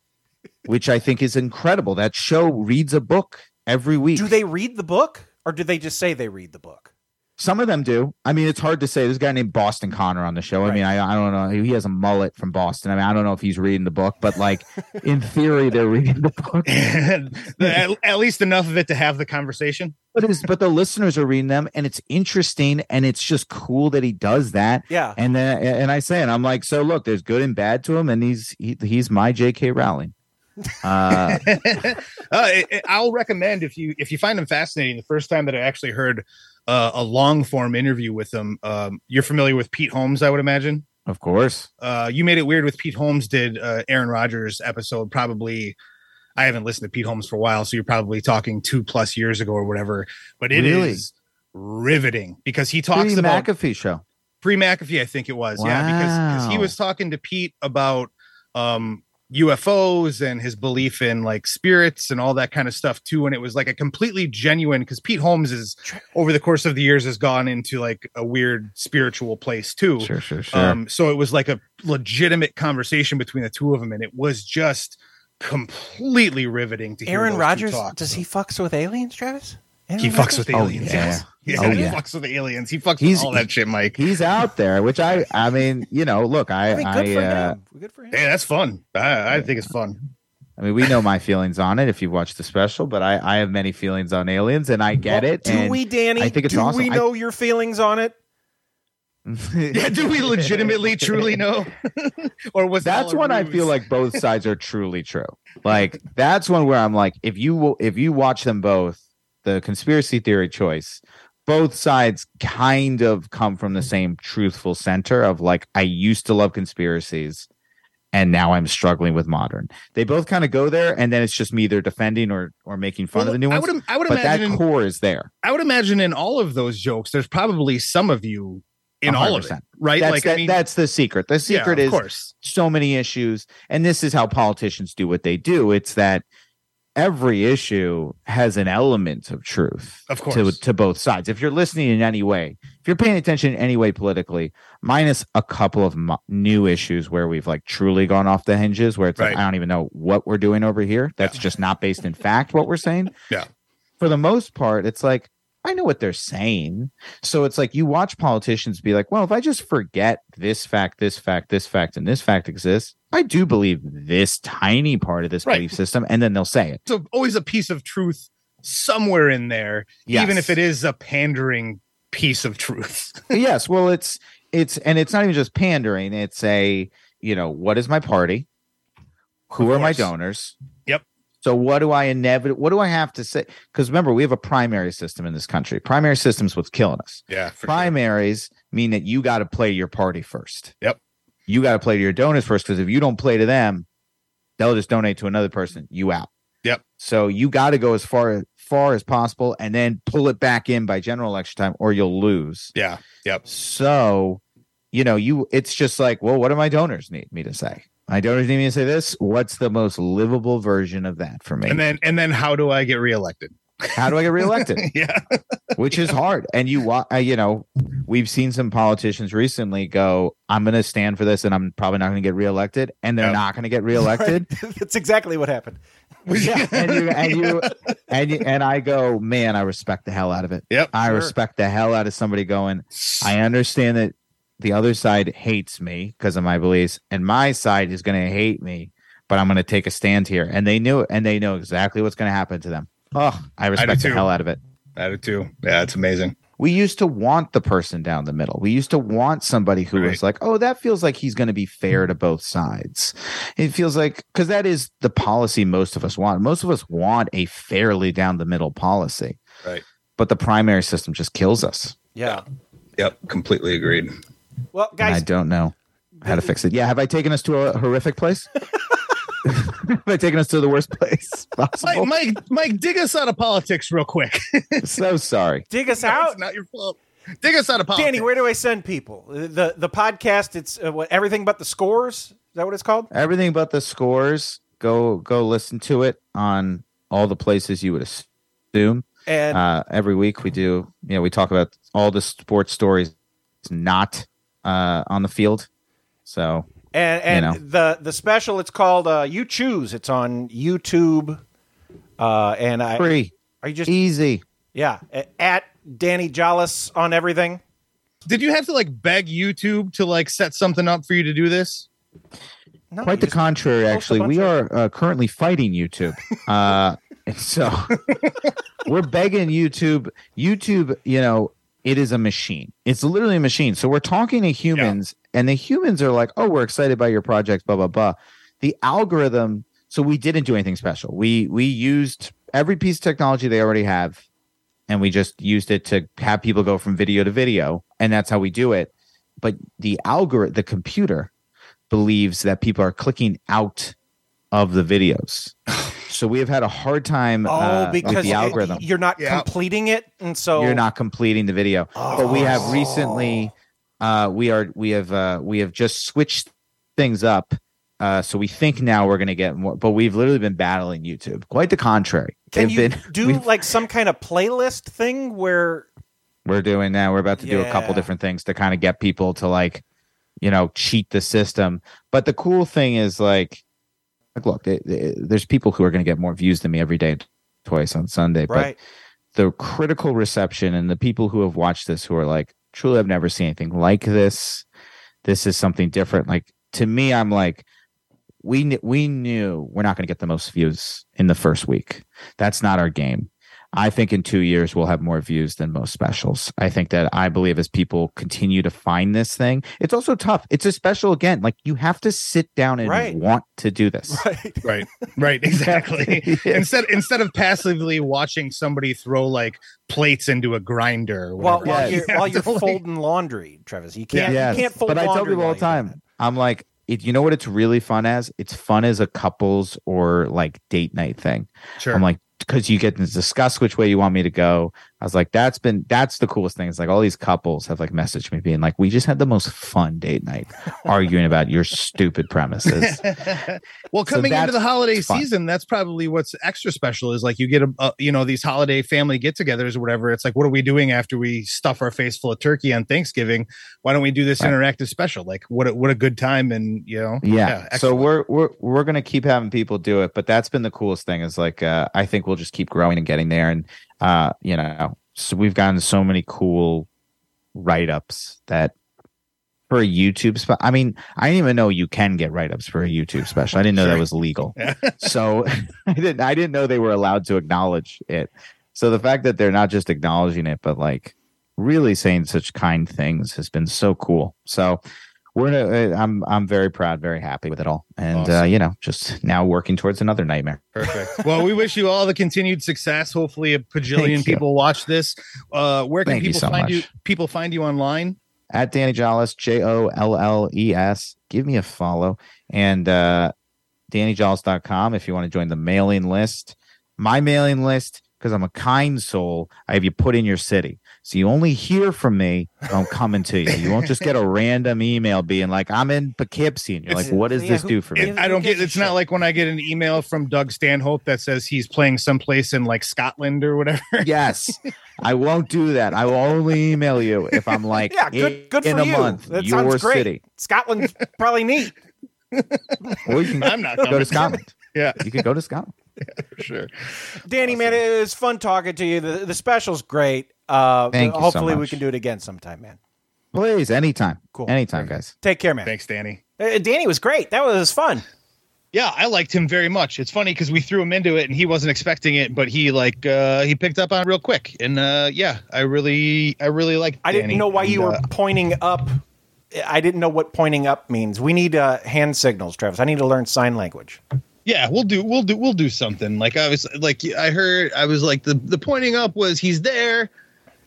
which I think is incredible. That show reads a book every week. do they read the book, or do they just say they read the book? Some of them do. I mean, it's hard to say. There's a guy named Boston Connor on the show. I mean, I, I don't know. He has a mullet from Boston. I mean, I don't know if he's reading the book, but like in theory, they're reading the book. at, at least enough of it to have the conversation. But it's, but the listeners are reading them, and it's interesting, and it's just cool that he does that. Yeah. And then and I say, and I'm like, so look, there's good and bad to him, and he's he, he's my J.K. Rowling. Uh, uh, it- it- I'll recommend if you if you find him fascinating. The first time that I actually heard uh, a long form interview with him, um, you're familiar with Pete Holmes, I would imagine. of course. Uh, you made it weird with Pete Holmes. Did uh, Aaron Rodgers episode probably? I haven't listened to Pete Holmes for a while, so you're probably talking two plus years ago or whatever. But it is Really? riveting because he talks Pre about McAfee show. pre McAfee, I think it was. Yeah, because he was talking to Pete about um UFOs and his belief in like spirits and all that kind of stuff too. And it was like a completely genuine because Pete Holmes is over the course of the years has gone into like a weird spiritual place too. Sure, sure, sure. Um, so it was like a legitimate conversation between the two of them, and it was just completely riveting to hear. Aaron Rodgers, does he fucks with aliens, Travis? Aaron He fucks Rodgers? with Oh, aliens. yeah. yes. Yeah, Oh, he yeah. fucks with aliens. He fucks He's- with all that shit, Mike. He's out there, which I I mean, you know, look, I I mean, I, for uh. Good for him. Yeah, that's fun. I, I think it's fun. I mean, we know my feelings on it if you've watched the special, but I, I have many feelings on aliens, and I get Well, it. Do and we, Danny? I think it's do awesome. we I- know your feelings on it? Yeah, do we legitimately truly know? or was it that's all when I feel like both sides are truly true. Like that's one where I'm like, if you if you watch them both, the conspiracy theory choice, both sides kind of come from the hmm. same truthful center of like, I used to love conspiracies. And now I'm struggling with modern. They both kind of go there, and then it's just me either defending or or making fun Well, of the new I would- I would but that imagine- core is there. I would imagine in all of those jokes, there's probably some of you in all of it, right? That's, like, that- I mean, that's the secret. The Yeah, secret of is course. so many issues, and this is how politicians do what they do. It's that every issue has an element of truth, Of course. to both sides. If you're listening in any way, if you're paying attention in any way politically, minus a couple of mo- new issues where we've like truly gone off the hinges, where it's Right. like I don't even know what we're doing over here. That's just not based in fact. What we're saying yeah. for the most part, it's like I know what they're saying. So it's like you watch politicians be like, well, if I just forget this fact, this fact, this fact, and this fact exists, I do believe this tiny part of this Right. belief system, and then they'll say it. So always a piece of truth somewhere in there, Yes. even if it is a pandering piece of truth. yes, well, it's it's and it's not even just pandering. It's a you know what is my party? Who are my donors? So what do I inevitably? What do I have to say? Because remember, we have a primary system in this country. Primary system's what's killing us. Yeah. Primaries mean that you got to play your party first. Yep. You got to play to your donors first because if you don't play to them, they'll just donate to another person. You out. Yep. So you got to go as far far as possible and then pull it back in by general election time, or you'll lose. Yeah. Yep. So, you know, you it's just like, well, what do my donors need me to say? My donors need me to say this. What's the most livable version of that for me? And then and then how do I get reelected? How do I get reelected? yeah. Which is hard. And you uh, you know, we've seen some politicians recently go, I'm going to stand for this and I'm probably not going to get reelected and they're not going to get reelected. That's exactly what happened. yeah, and you and you and you, and I go, man, I respect the hell out of it. Yep, I sure. respect the hell out of somebody going. I understand that the other side hates me because of my beliefs, and my side is going to hate me, but I'm going to take a stand here. And they knew it, and they know exactly what's going to happen to them. Oh, I respect the too. hell out of it. I do too. Yeah, it's amazing. We used to want the person down the middle. We used to want somebody who was like, oh, that feels like he's going to be fair to both sides. It feels like, because that is the policy most of us want. Most of us want a fairly down the middle policy, Right. but the primary system just kills us. Yeah. Yep. Completely agreed. Well, And I don't know how to fix it. Yeah. Have I taken us to a horrific place? have I taken us to the worst place possible? Mike, Mike, Mike, dig us out of politics real quick. so sorry. dig us out. It's not your fault. Dig us out of politics. Danny, where do I send people? The the podcast. It's uh, what everything but the scores. Is that what it's called? Everything but the scores. Go go listen to it on all the places you would assume. And- uh, every week we do, you know, we talk about all the sports stories It's not uh, on the field. So And and You know. the the special. It's called uh, You Choose. It's on YouTube. Uh, and I free. Are you just easy? Yeah, at Danny Jolles on everything. Did you have to like beg YouTube to like set something up for you to do this? No, Quite the contrary, actually. We are uh, currently fighting YouTube. Uh, and so we're begging YouTube. YouTube, you know, it is a machine. It's literally a machine. So we're talking to humans, and the humans are like, "Oh, we're excited by your project." Blah blah blah. The algorithm. So we didn't do anything special. We we used every piece of technology they already have, and we just used it to have people go from video to video, and that's how we do it. But the algorithm, the computer, believes that people are clicking out of the videos. so we have had a hard time Oh, uh, with because the algorithm. you're not completing it, and so You're not completing the video. But we have Oh. recently uh we are we have uh we have just switched things up. Uh so we think now we're gonna get more but we've literally been battling YouTube. Quite the contrary. Can They've you been do like some kind of playlist thing where we're doing now. We're about to do a couple different things to kind of get people to like, you know, cheat the system. But the cool thing is like, like look, it, it- there's people who are going to get more views than me every day, twice on Sunday. Right. But the critical reception and the people who have watched this who are like, truly, I've never seen anything like this. This is something different. Like to me, I'm like, we we knew we're not going to get the most views in the first week. That's not our game. I think in two years we'll have more views than most specials. I think that I believe as people continue to find this thing, it's also tough. It's a special again. Like you have to sit down and Right. want to do this. Right. Right. Right. Exactly. instead instead of passively watching somebody throw like plates into a grinder. while, while you you're while you're folding laundry, Travis? You can't Yes. you can't fold But I tell people all the time, I'm like, it, you know what it's really fun as? It's fun as a couples or like date night thing. Sure. I'm like, because you get to discuss which way you want me to go. I was like, that's been that's the coolest thing. It's like all these couples have like messaged me being like, we just had the most fun date night arguing about your stupid premises. well, So coming into the holiday fun. season, that's probably what's extra special. Is like you get a, a you know these holiday family get-togethers or whatever. It's like, what are we doing after we stuff our face full of turkey on Thanksgiving? Why don't we do this Right. interactive special? Like, what a, what a good time, and you know, Yeah. so we're we're we're gonna keep having people do it, but that's been the coolest thing. Is like uh, I think we'll just keep growing and getting there, and uh, you know, so we've gotten so many cool write ups that for a YouTube spot. I mean, I didn't even know you can get write ups for a YouTube special. I didn't know that was legal. so I didn't I didn't know they were allowed to acknowledge it. So the fact that they're not just acknowledging it, but like really saying such kind things has been so cool. So we're uh, I'm I'm very proud, very happy with it all, and uh, you know, just now working towards another nightmare. Perfect. Well, we wish you all the continued success. Hopefully, a bajillion people watch this. Uh, where can Thank you people so find much. you? People find you online. At Danny Jolles, J O L L E S. Give me a follow and uh, DannyJolles.com if you want to join the mailing list. My mailing list because I'm a kind soul. I have you put in your city. So you only hear from me I'm coming to you. You won't just get a random email being like, I'm in Poughkeepsie. And you're like, what does this do for me? It- I don't get. It's not like when I get an email from Doug Stanhope that says he's playing someplace in like Scotland or whatever. yes. I won't do that. I will only email you if I'm like, Yeah, good, good in for a you. month, that your sounds great. city. Scotland's probably neat. Or you can I'm not go to coming. Scotland. Yeah, You could go to Scotland. for sure. Danny, man, it was fun talking to you. The, the special's great. Uh, Thank you so hopefully, we can do it again sometime, man. Please, anytime. Cool. Anytime, guys. Take care, man. Thanks, Danny. Uh, Danny was great. That was fun. Yeah, I liked him very much. It's funny because we threw him into it and he wasn't expecting it, but he like uh he picked up on it real quick. And uh yeah, I really I really like. I didn't know why you were uh, pointing up. I didn't know what pointing up means. We need uh, hand signals, Travis. I need to learn sign language. Yeah, we'll do we'll do we'll do something. Like I was like I heard I was like the the pointing up was he's there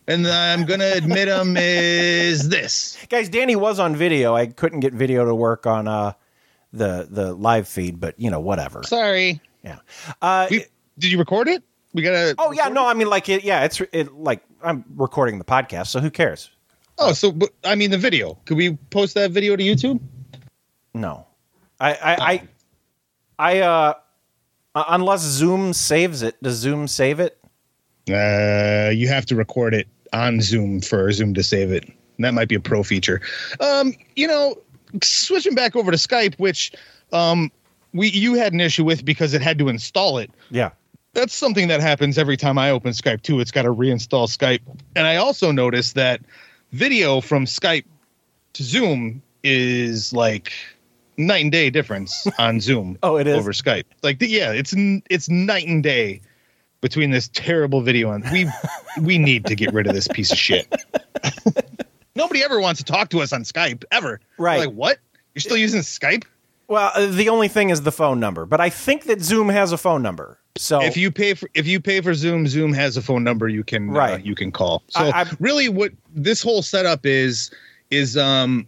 and I'm gonna admit him is this. Guys, Danny was on video. I couldn't get video to work on uh, the the live feed, but you know, whatever. Sorry. Yeah. Uh, We, did you record it? We gotta oh yeah, no, I mean like it. Yeah, it's it like I'm recording the podcast, so who cares? Oh, so but, I mean the video. Could we post that video to YouTube? No, I I I, I uh, uh, unless Zoom saves it. Does Zoom save it? Uh, you have to record it on Zoom for Zoom to save it. And that might be a pro feature. Um, you know, switching back over to Skype, which um, we you had an issue with because it had to install it. Yeah. That's something that happens every time I open Skype too. It's got to reinstall Skype. And I also noticed that video from Skype to Zoom is like night and day difference on Zoom. Oh, it is? over Skype. Like the- yeah, it's it's night and day between this terrible video and we we need to get rid of this piece of shit. Nobody ever wants to talk to us on Skype ever. Right. Like what? You're still using Skype? Well, uh, the only thing is the phone number, but I think that Zoom has a phone number. So if you pay for if you pay for Zoom, Zoom has a phone number you can uh, Right. you can call. So I- I- really, what this whole setup is is um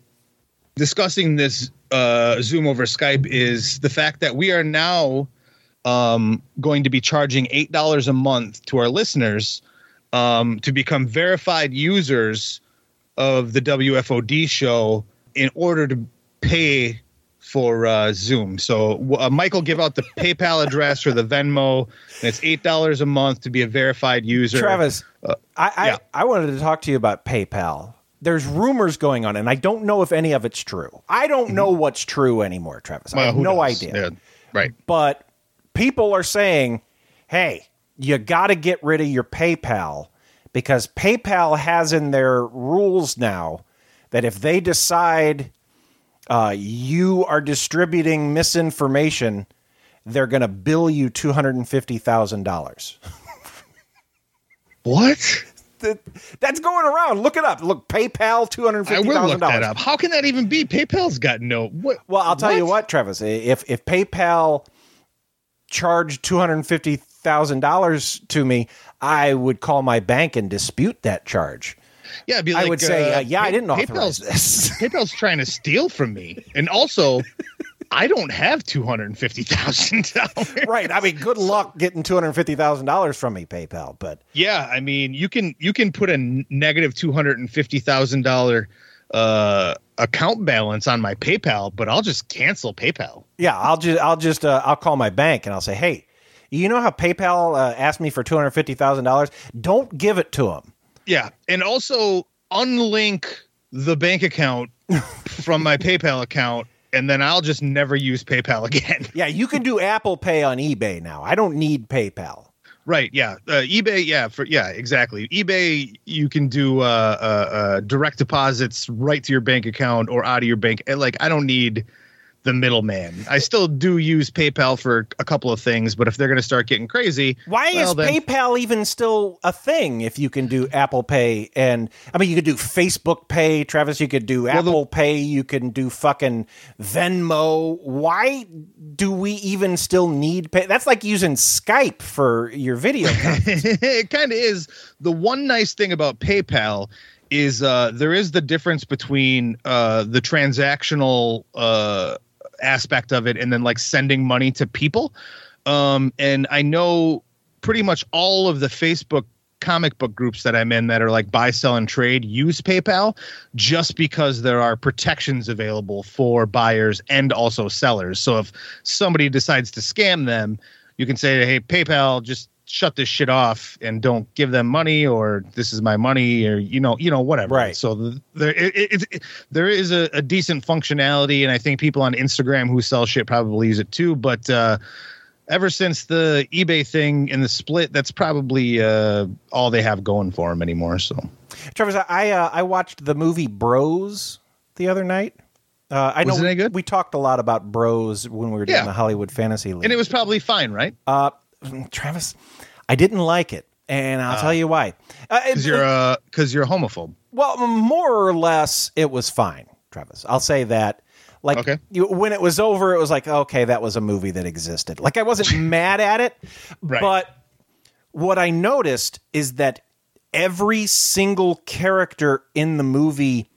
discussing this uh Zoom over Skype is the fact that we are now um going to be charging eight dollars a month to our listeners um to become verified users of the WFOD show in order to pay for uh, Zoom. So uh, Michael give out the PayPal address or the Venmo, and it's eight dollars a month to be a verified user. Travis, Uh, I, I, yeah. I wanted to talk to you about PayPal. There's rumors going on, and I don't know if any of it's true. I don't know what's true anymore, Travis. I Mm-hmm. Have no knows? idea. Yeah, right. But people are saying, hey, you got to get rid of your PayPal because PayPal has in their rules now that if they decide uh, you are distributing misinformation, they're going to bill you $250,000. What? That- That's going around. Look it up. Look, PayPal, two hundred I fifty will thousand look that dollars. up. How can that even be? PayPal's got no. What? Well, I'll tell you what, Travis. If if PayPal charged two hundred fifty thousand dollars to me, I would call my bank and dispute that charge. Yeah, be I like, would say, uh, uh, yeah, I didn't authorize PayPal's, this. PayPal's trying to steal from me, and also, I don't have two hundred and fifty thousand dollars. right. I mean, good luck getting two hundred fifty thousand dollars from me, PayPal. But Yeah, I mean, you can you can put a negative two hundred and fifty thousand thousand dollar uh account balance on my PayPal, but I'll just cancel PayPal. yeah, I'll just I'll just uh, I'll call my bank and I'll say, hey, you know how PayPal uh, asked me for two hundred fifty thousand dollars? Don't give it to them. Yeah, and also unlink the bank account from my PayPal account, and then I'll just never use PayPal again. Yeah, you can do Apple Pay on eBay now. I don't need PayPal. Right. Yeah. Uh, eBay. Yeah. For yeah. Exactly. eBay. You can do uh, uh, uh, direct deposits right to your bank account or out of your bank. And like, I don't need the middleman. I still do use PayPal for a couple of things, but if they're going to start getting crazy, Why well, is then- PayPal even still a thing if you can do Apple Pay and I mean you could do Facebook Pay, Travis, you could do Apple Pay, you can do fucking Venmo. Why do we even still need pay? That's like using Skype for your video. it kind of is. The one nice thing about PayPal is uh, there is the difference between uh, the transactional uh, aspect of it and then like sending money to people. Um, and I know pretty much all of the Facebook comic book groups that I'm in that are like buy, sell, and trade use PayPal just because there are protections available for buyers and also sellers. So if somebody decides to scam them, you can say, hey, PayPal, just shut this shit off and don't give them money or this is my money or you know you know whatever right so the, there it, it, it, there is a, a decent functionality and i think people on instagram who sell shit probably use it too but uh ever since the ebay thing and the split that's probably uh all they have going for them anymore so Travis, I uh, I watched the movie Bros the other night. Uh, I know Was it we, we talked a lot about Bros when we were doing Yeah. the Hollywood Fantasy League. and it was probably fine right Uh, Travis, I didn't like it, and I'll tell you why. Uh, because you're uh because you're a homophobe well, more or less, it was fine, Travis. I'll say that. Like you, when it was over, it was like, okay, that was a movie that existed. Like I wasn't mad at it, but what I noticed is that every single character in the movie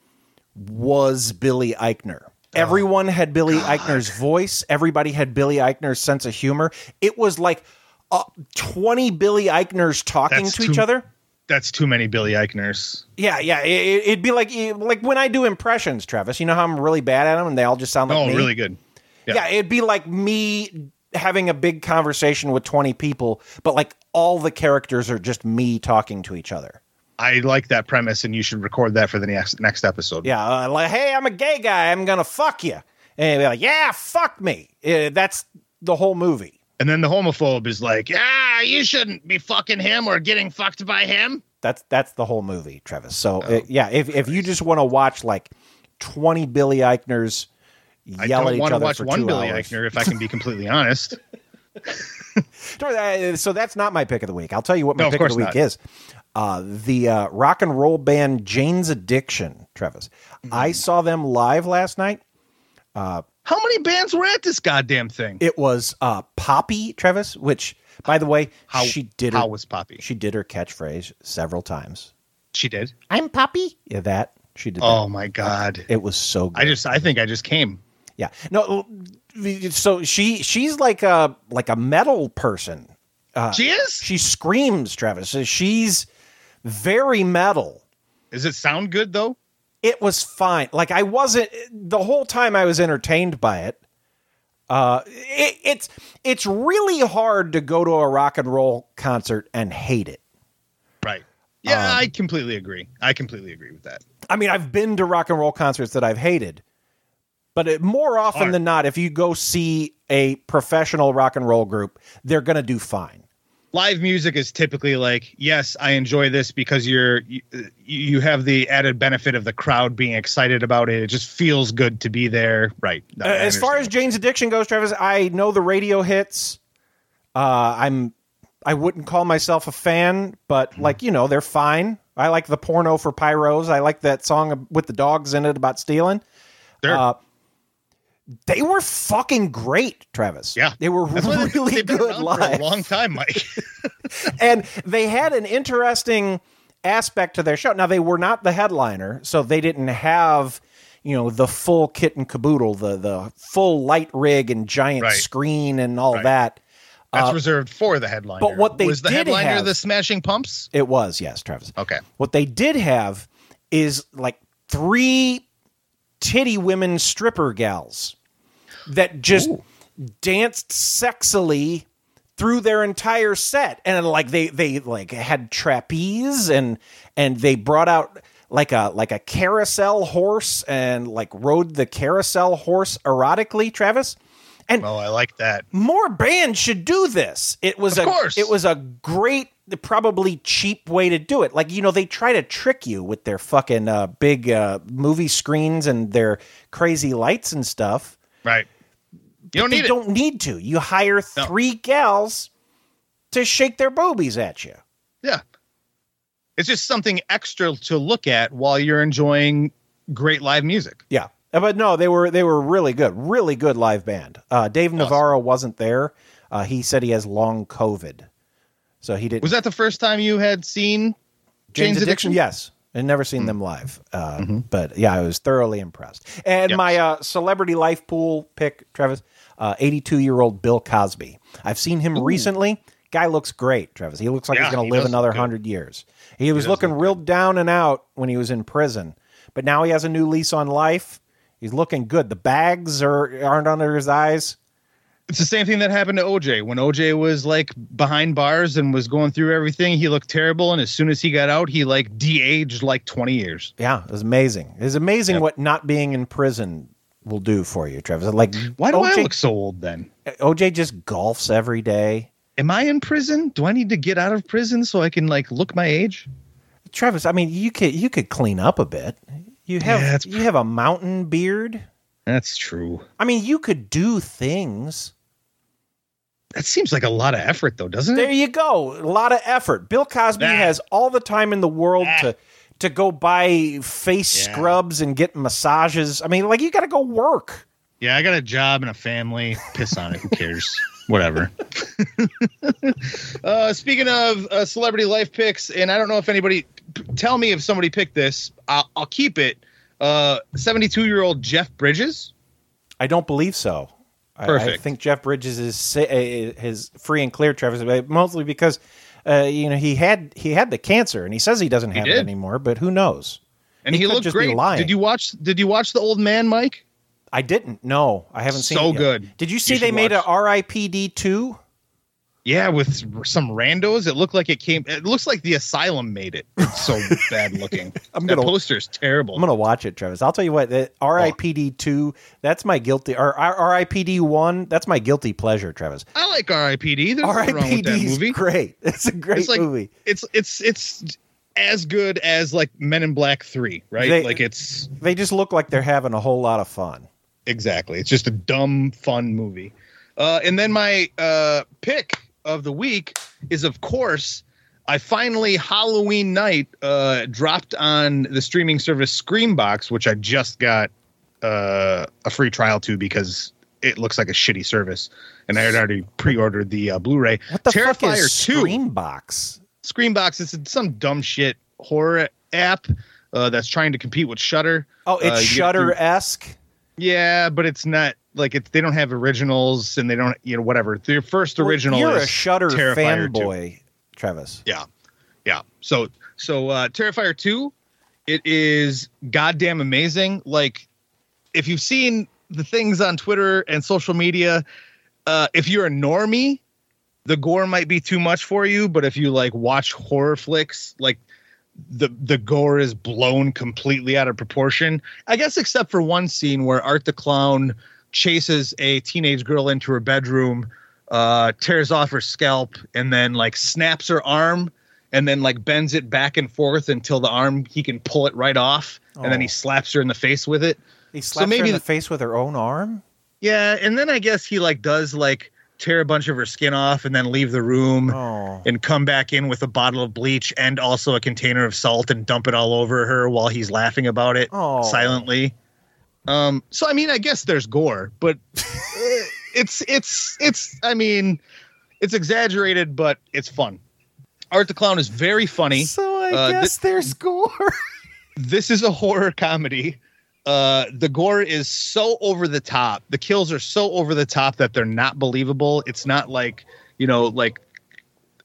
was Billy Eichner. Everyone had Billy Eichner's voice. Everybody had Billy Eichner's sense of humor. It was like uh, 20 Billy Eichners talking That's to each other. that's too many billy eichners Yeah, yeah. It, it'd be like like when I do impressions, Travis. You know how I'm really bad at them, and they all just sound like oh me. really good Yeah. it'd be like me having a big conversation with 20 people, but like all the characters are just me talking to each other. i like that premise and you should record that for the next next episode Yeah, uh, like hey, I'm a gay guy. I'm gonna fuck you, and be like, yeah, fuck me. Uh, that's the whole movie. And then the homophobe is like, yeah, you shouldn't be fucking him or getting fucked by him. That's that's the whole movie, Travis. So Oh, uh, yeah, if if you just want to watch like 20 Billy Eichners I yell at don't want to watch one Billy hours. Eichner, if I can be completely honest. So that's not my pick of the week. I'll tell you what my No, pick of course the week not. is. Uh, the uh, rock and roll band Jane's Addiction, Travis. Mm-hmm. I saw them live last night. Uh, How many bands were at this goddamn thing? it was uh, Poppy, Travis, which, by the way, How- she did how her, was Poppy? She did her catchphrase several times. She did. I'm Poppy. Yeah, that she did. Oh that. my god! It was so good. I just, I think I just came. Yeah. No. So she she's like a like a metal person. Uh, She is? She screams, Travis. She's very metal. Does it sound good though? It was fine. Like I wasn't the whole time. I was entertained by it. Uh, it, it's it's really hard to go to a rock and roll concert and hate it. Right. Yeah, Um, I completely agree. I completely agree with that. I mean, I've been to rock and roll concerts that I've hated, but it, more often than not, if you go see a professional rock and roll group, they're going to do fine. Live music is typically like, yes, I enjoy this because you're you, you have the added benefit of the crowd being excited about it. It just feels good to be there. Right. No, Uh, as far as Jane's Addiction goes, Travis, I know the radio hits. Uh, I'm I wouldn't call myself a fan, but like you know, they're fine. I like the porno for pyros. I like that song with the dogs in it about stealing. Sure. Uh, they were fucking great, Travis. Yeah. they were That's really been good live. for a long time, Mike. and they had an interesting aspect to their show. Now they were not the headliner, so they didn't have you know the full kit and caboodle, the the full light rig and giant Right. screen and all Right. that. That's Uh, reserved for the headliner. but what they was the did headliner have- the Smashing Pumps? It was yes, Travis. Okay. What they did have is like three titty women stripper gals that just danced sexily through their entire set. And like they they like had trapeze and and they brought out like a like a carousel horse and like rode the carousel horse erotically Travis. And oh I like that. more bands should do this. It was Of a course. it was a great probably cheap way to do it. Like you know they try to trick you with their fucking uh, big uh, movie screens and their crazy lights and stuff. Right. You don't need it. don't need to. You hire three gals to shake their boobies at you. Yeah. It's just something extra to look at while you're enjoying great live music. Yeah. Uh, But no, they were they were really good, really good live band. Uh, Dave Navarro wasn't there. Uh, he said he has long COVID, so he didn't. Was that the first time you had seen Jane's Jane's Addiction? Addiction? Yes. I'd never seen them live, uh, but yeah, I was thoroughly impressed. And my uh, celebrity life pool pick, Travis, Uh, eighty-two-year-old Bill Cosby. I've seen him recently. Guy looks great, Travis. He looks like Yeah, he's going he to live another hundred years. He was looking real down and out when he was in prison, but now he has a new lease on life. He's looking good. The bags are aren't under his eyes. It's the same thing that happened to OJ. When OJ was like behind bars and was going through everything, he looked terrible. And as soon as he got out, he like de aged like 20 years. Yeah, it was amazing. It's amazing what not being in prison will do for you, Travis. Like, Why do I OJ look so old then? OJ just golfs every day. Am I in prison? Do I need to get out of prison so I can like look my age? Travis, I mean, you could you could clean up a bit. You have Yeah, you have a mountain beard. That's true. I mean, you could do things. That seems like a lot of effort though, doesn't There it? There you go. A lot of effort. Bill Cosby has all the time in the world to to go buy face Yeah. scrubs and get massages. I mean, like you got to go work. Yeah, I got a job and a family. Piss on it. Who cares? Whatever. uh, speaking of uh, celebrity life picks, and I don't know if anybody, p- tell me if somebody picked this. I'll, I'll keep it. Uh, 72 year old Jeff Bridges. I don't believe so. I- I, think Jeff Bridges is sa- uh, his free and clear, Travis, but mostly because uh, you know he had he had the cancer and he says he doesn't have it anymore, but who knows? And he, could looked just great. Did you watch? Did you watch the old man, Mike? I didn't. No, I haven't seen. So it yet. good. Did you You see should they made watch. a R.I.P.D. two? Yeah, with some randos. It looked like it came. It looks like the asylum made it. It's so bad looking. I'm that gonna- poster's terrible. I'm gonna watch it, Travis. I'll tell you what. The R.I.P.D. two. That's my guilty. Or R.I.P.D. one. That's my guilty pleasure, Travis. I like R.I.P.D. There's nothing wrong with that R.I.P.D. movie. great. It's a great it's like, movie. It's it's it's as good as like Men in Black Three, right? They- like it's They just look like they're having a whole lot of fun. exactly. It's just a dumb fun movie. Uh, and then my uh, pick of the week is, of course, I finally Halloween night uh, dropped on the streaming service Screambox, which I just got uh, a free trial to because it looks like a shitty service, and I had already pre-ordered the uh, Blu-ray. What the fuck is Two. Screambox? Screambox is some dumb shit horror app uh, that's trying to compete with Shudder. Oh, it's Shudder esque. Yeah, but it's not like it's. They don't have originals, and they don't. You know, whatever. Their first original. You're is a Shudder 2. fanboy, Travis. Yeah, yeah. So, so uh, Terrifier two, it is goddamn amazing. Like, if you've seen the things on Twitter and social media, uh, if you're a normie, the gore might be too much for you. But if you like watch horror flicks, like the the gore is blown completely out of proportion. I guess except for one scene where Art the Clown chases a teenage girl into her bedroom, uh, tears off her scalp, and then like snaps her arm and then like bends it back and forth until the arm he can pull it right off, and then he Oh. slaps her in the face with it. He slaps her in the face with her own arm. Yeah, and then I guess he like does like tear a bunch of her skin off and then leave the room Oh. and come back in with a bottle of bleach and also a container of salt and dump it all over her while he's laughing about it Oh. silently. Um so I mean I guess there's gore, but eh, it's it's it's I mean it's exaggerated but it's fun. Art the Clown is very funny. So I Uh, guess there's gore. this is a horror comedy. Uh, the gore is so over the top. The kills are so over the top that they're not believable. It's not like, you know, like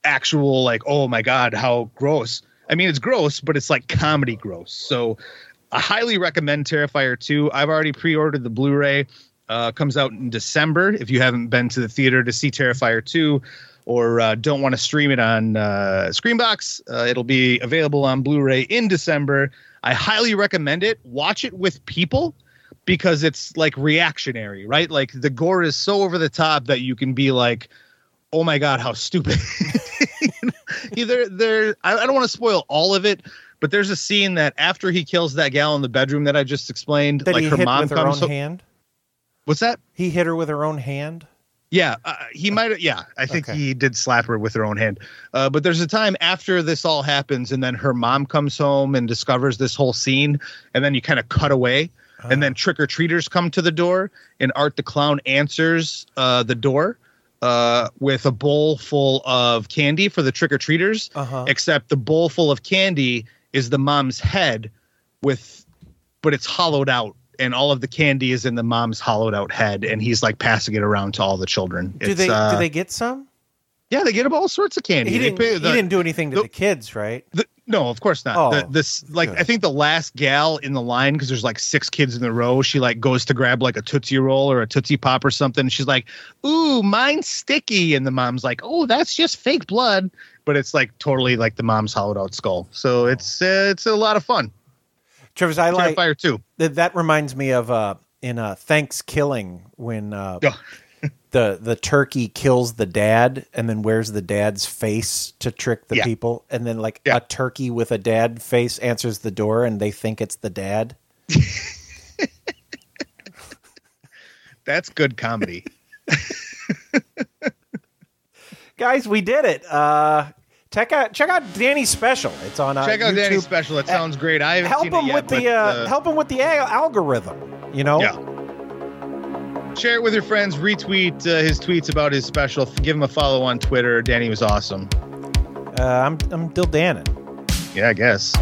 actual, like, oh my God, how gross. I mean, it's gross, but it's like comedy gross. So I highly recommend Terrifier 2. I've already pre ordered the Blu ray. Uh, comes out in December. If you haven't been to the theater to see Terrifier 2 or uh, don't want to stream it on uh, Screambox, uh, it'll be available on Blu ray in December. I highly recommend it. Watch it with people because it's like reactionary, right? Like the gore is so over the top that you can be like, oh my God, how stupid. Either there, I, I don't want to spoil all of it. But there's a scene that after he kills that gal in the bedroom that I just explained, That like he her mom with her comes own hand. What's that? He hit her with her own hand. Yeah, uh, he might. Yeah, I think Okay. he did slap her with her own hand. Uh, but there's a time after this all happens, and then her mom comes home and discovers this whole scene, and then you kind of cut away, and then trick or treaters come to the door, and Art the clown answers uh, the door uh, with a bowl full of candy for the trick or treaters. Uh-huh. Except the bowl full of candy is the mom's head, with, but it's hollowed out. And all of the candy is in the mom's hollowed out head, and he's like passing it around to all the children. Do It's, they uh, do they get some? Yeah, they get all sorts of candy. He didn't. pay he didn't do anything to the, kids, right? the- no, of course not. Oh, the, this like good. I think the last gal in the line because there's like six kids in the row. She like goes to grab like a tootsie roll or a tootsie pop or something. She's like, "Ooh, mine's sticky," and the mom's like, "Oh, that's just fake blood." But it's like totally like the mom's hollowed out skull. So it's uh, it's a lot of fun. Travis, I like Terrifier too. that. That reminds me of uh, in uh, Thanksgiving when uh, the the turkey kills the dad and then wears the dad's face to trick the Yeah. people, and then like a turkey with a dad face answers the door and they think it's the dad. That's good comedy. Guys, we did it. Uh, check out check out Danny's special. It's on uh, Check out Danny's special. It sounds great. I haven't help seen him it yet, with the uh, help him with the al- algorithm. You know. Yeah. Share it with your friends. Retweet uh, his tweets about his special. Give him a follow on Twitter. Danny was awesome. Uh, I'm I'm Dill Dannon. Yeah, I guess.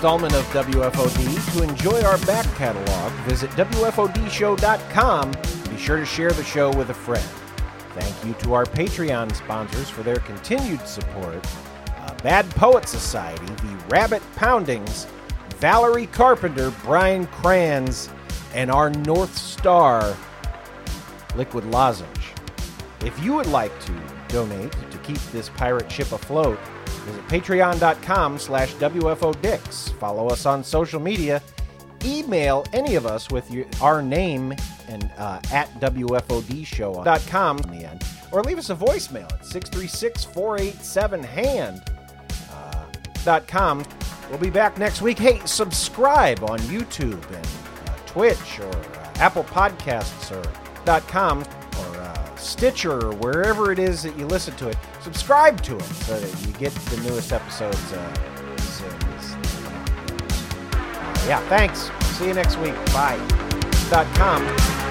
Installment of WFOD. To enjoy our back catalog, visit WFODshow.com. Be sure to share the show with a friend. Thank you to our Patreon sponsors for their continued support uh, Bad Poet Society, the Rabbit Poundings, Valerie Carpenter, Brian Kranz, and our North Star, Liquid Lozenge. If you would like to donate to keep this pirate ship afloat, visit patreon.com slash WFODix. Follow us on social media. Email any of us with your, our name and uh, at WFODshow.com in the end. Or leave us a voicemail at 636-487-HAND uh, dot com. We'll be back next week. Hey, subscribe on YouTube and uh, Twitch or uh, Apple Podcasts or .com uh, Stitcher or wherever it is that you listen to it. Subscribe to it so that you get the newest episodes uh, as uh, yeah, thanks. See you next week. Bye. Com.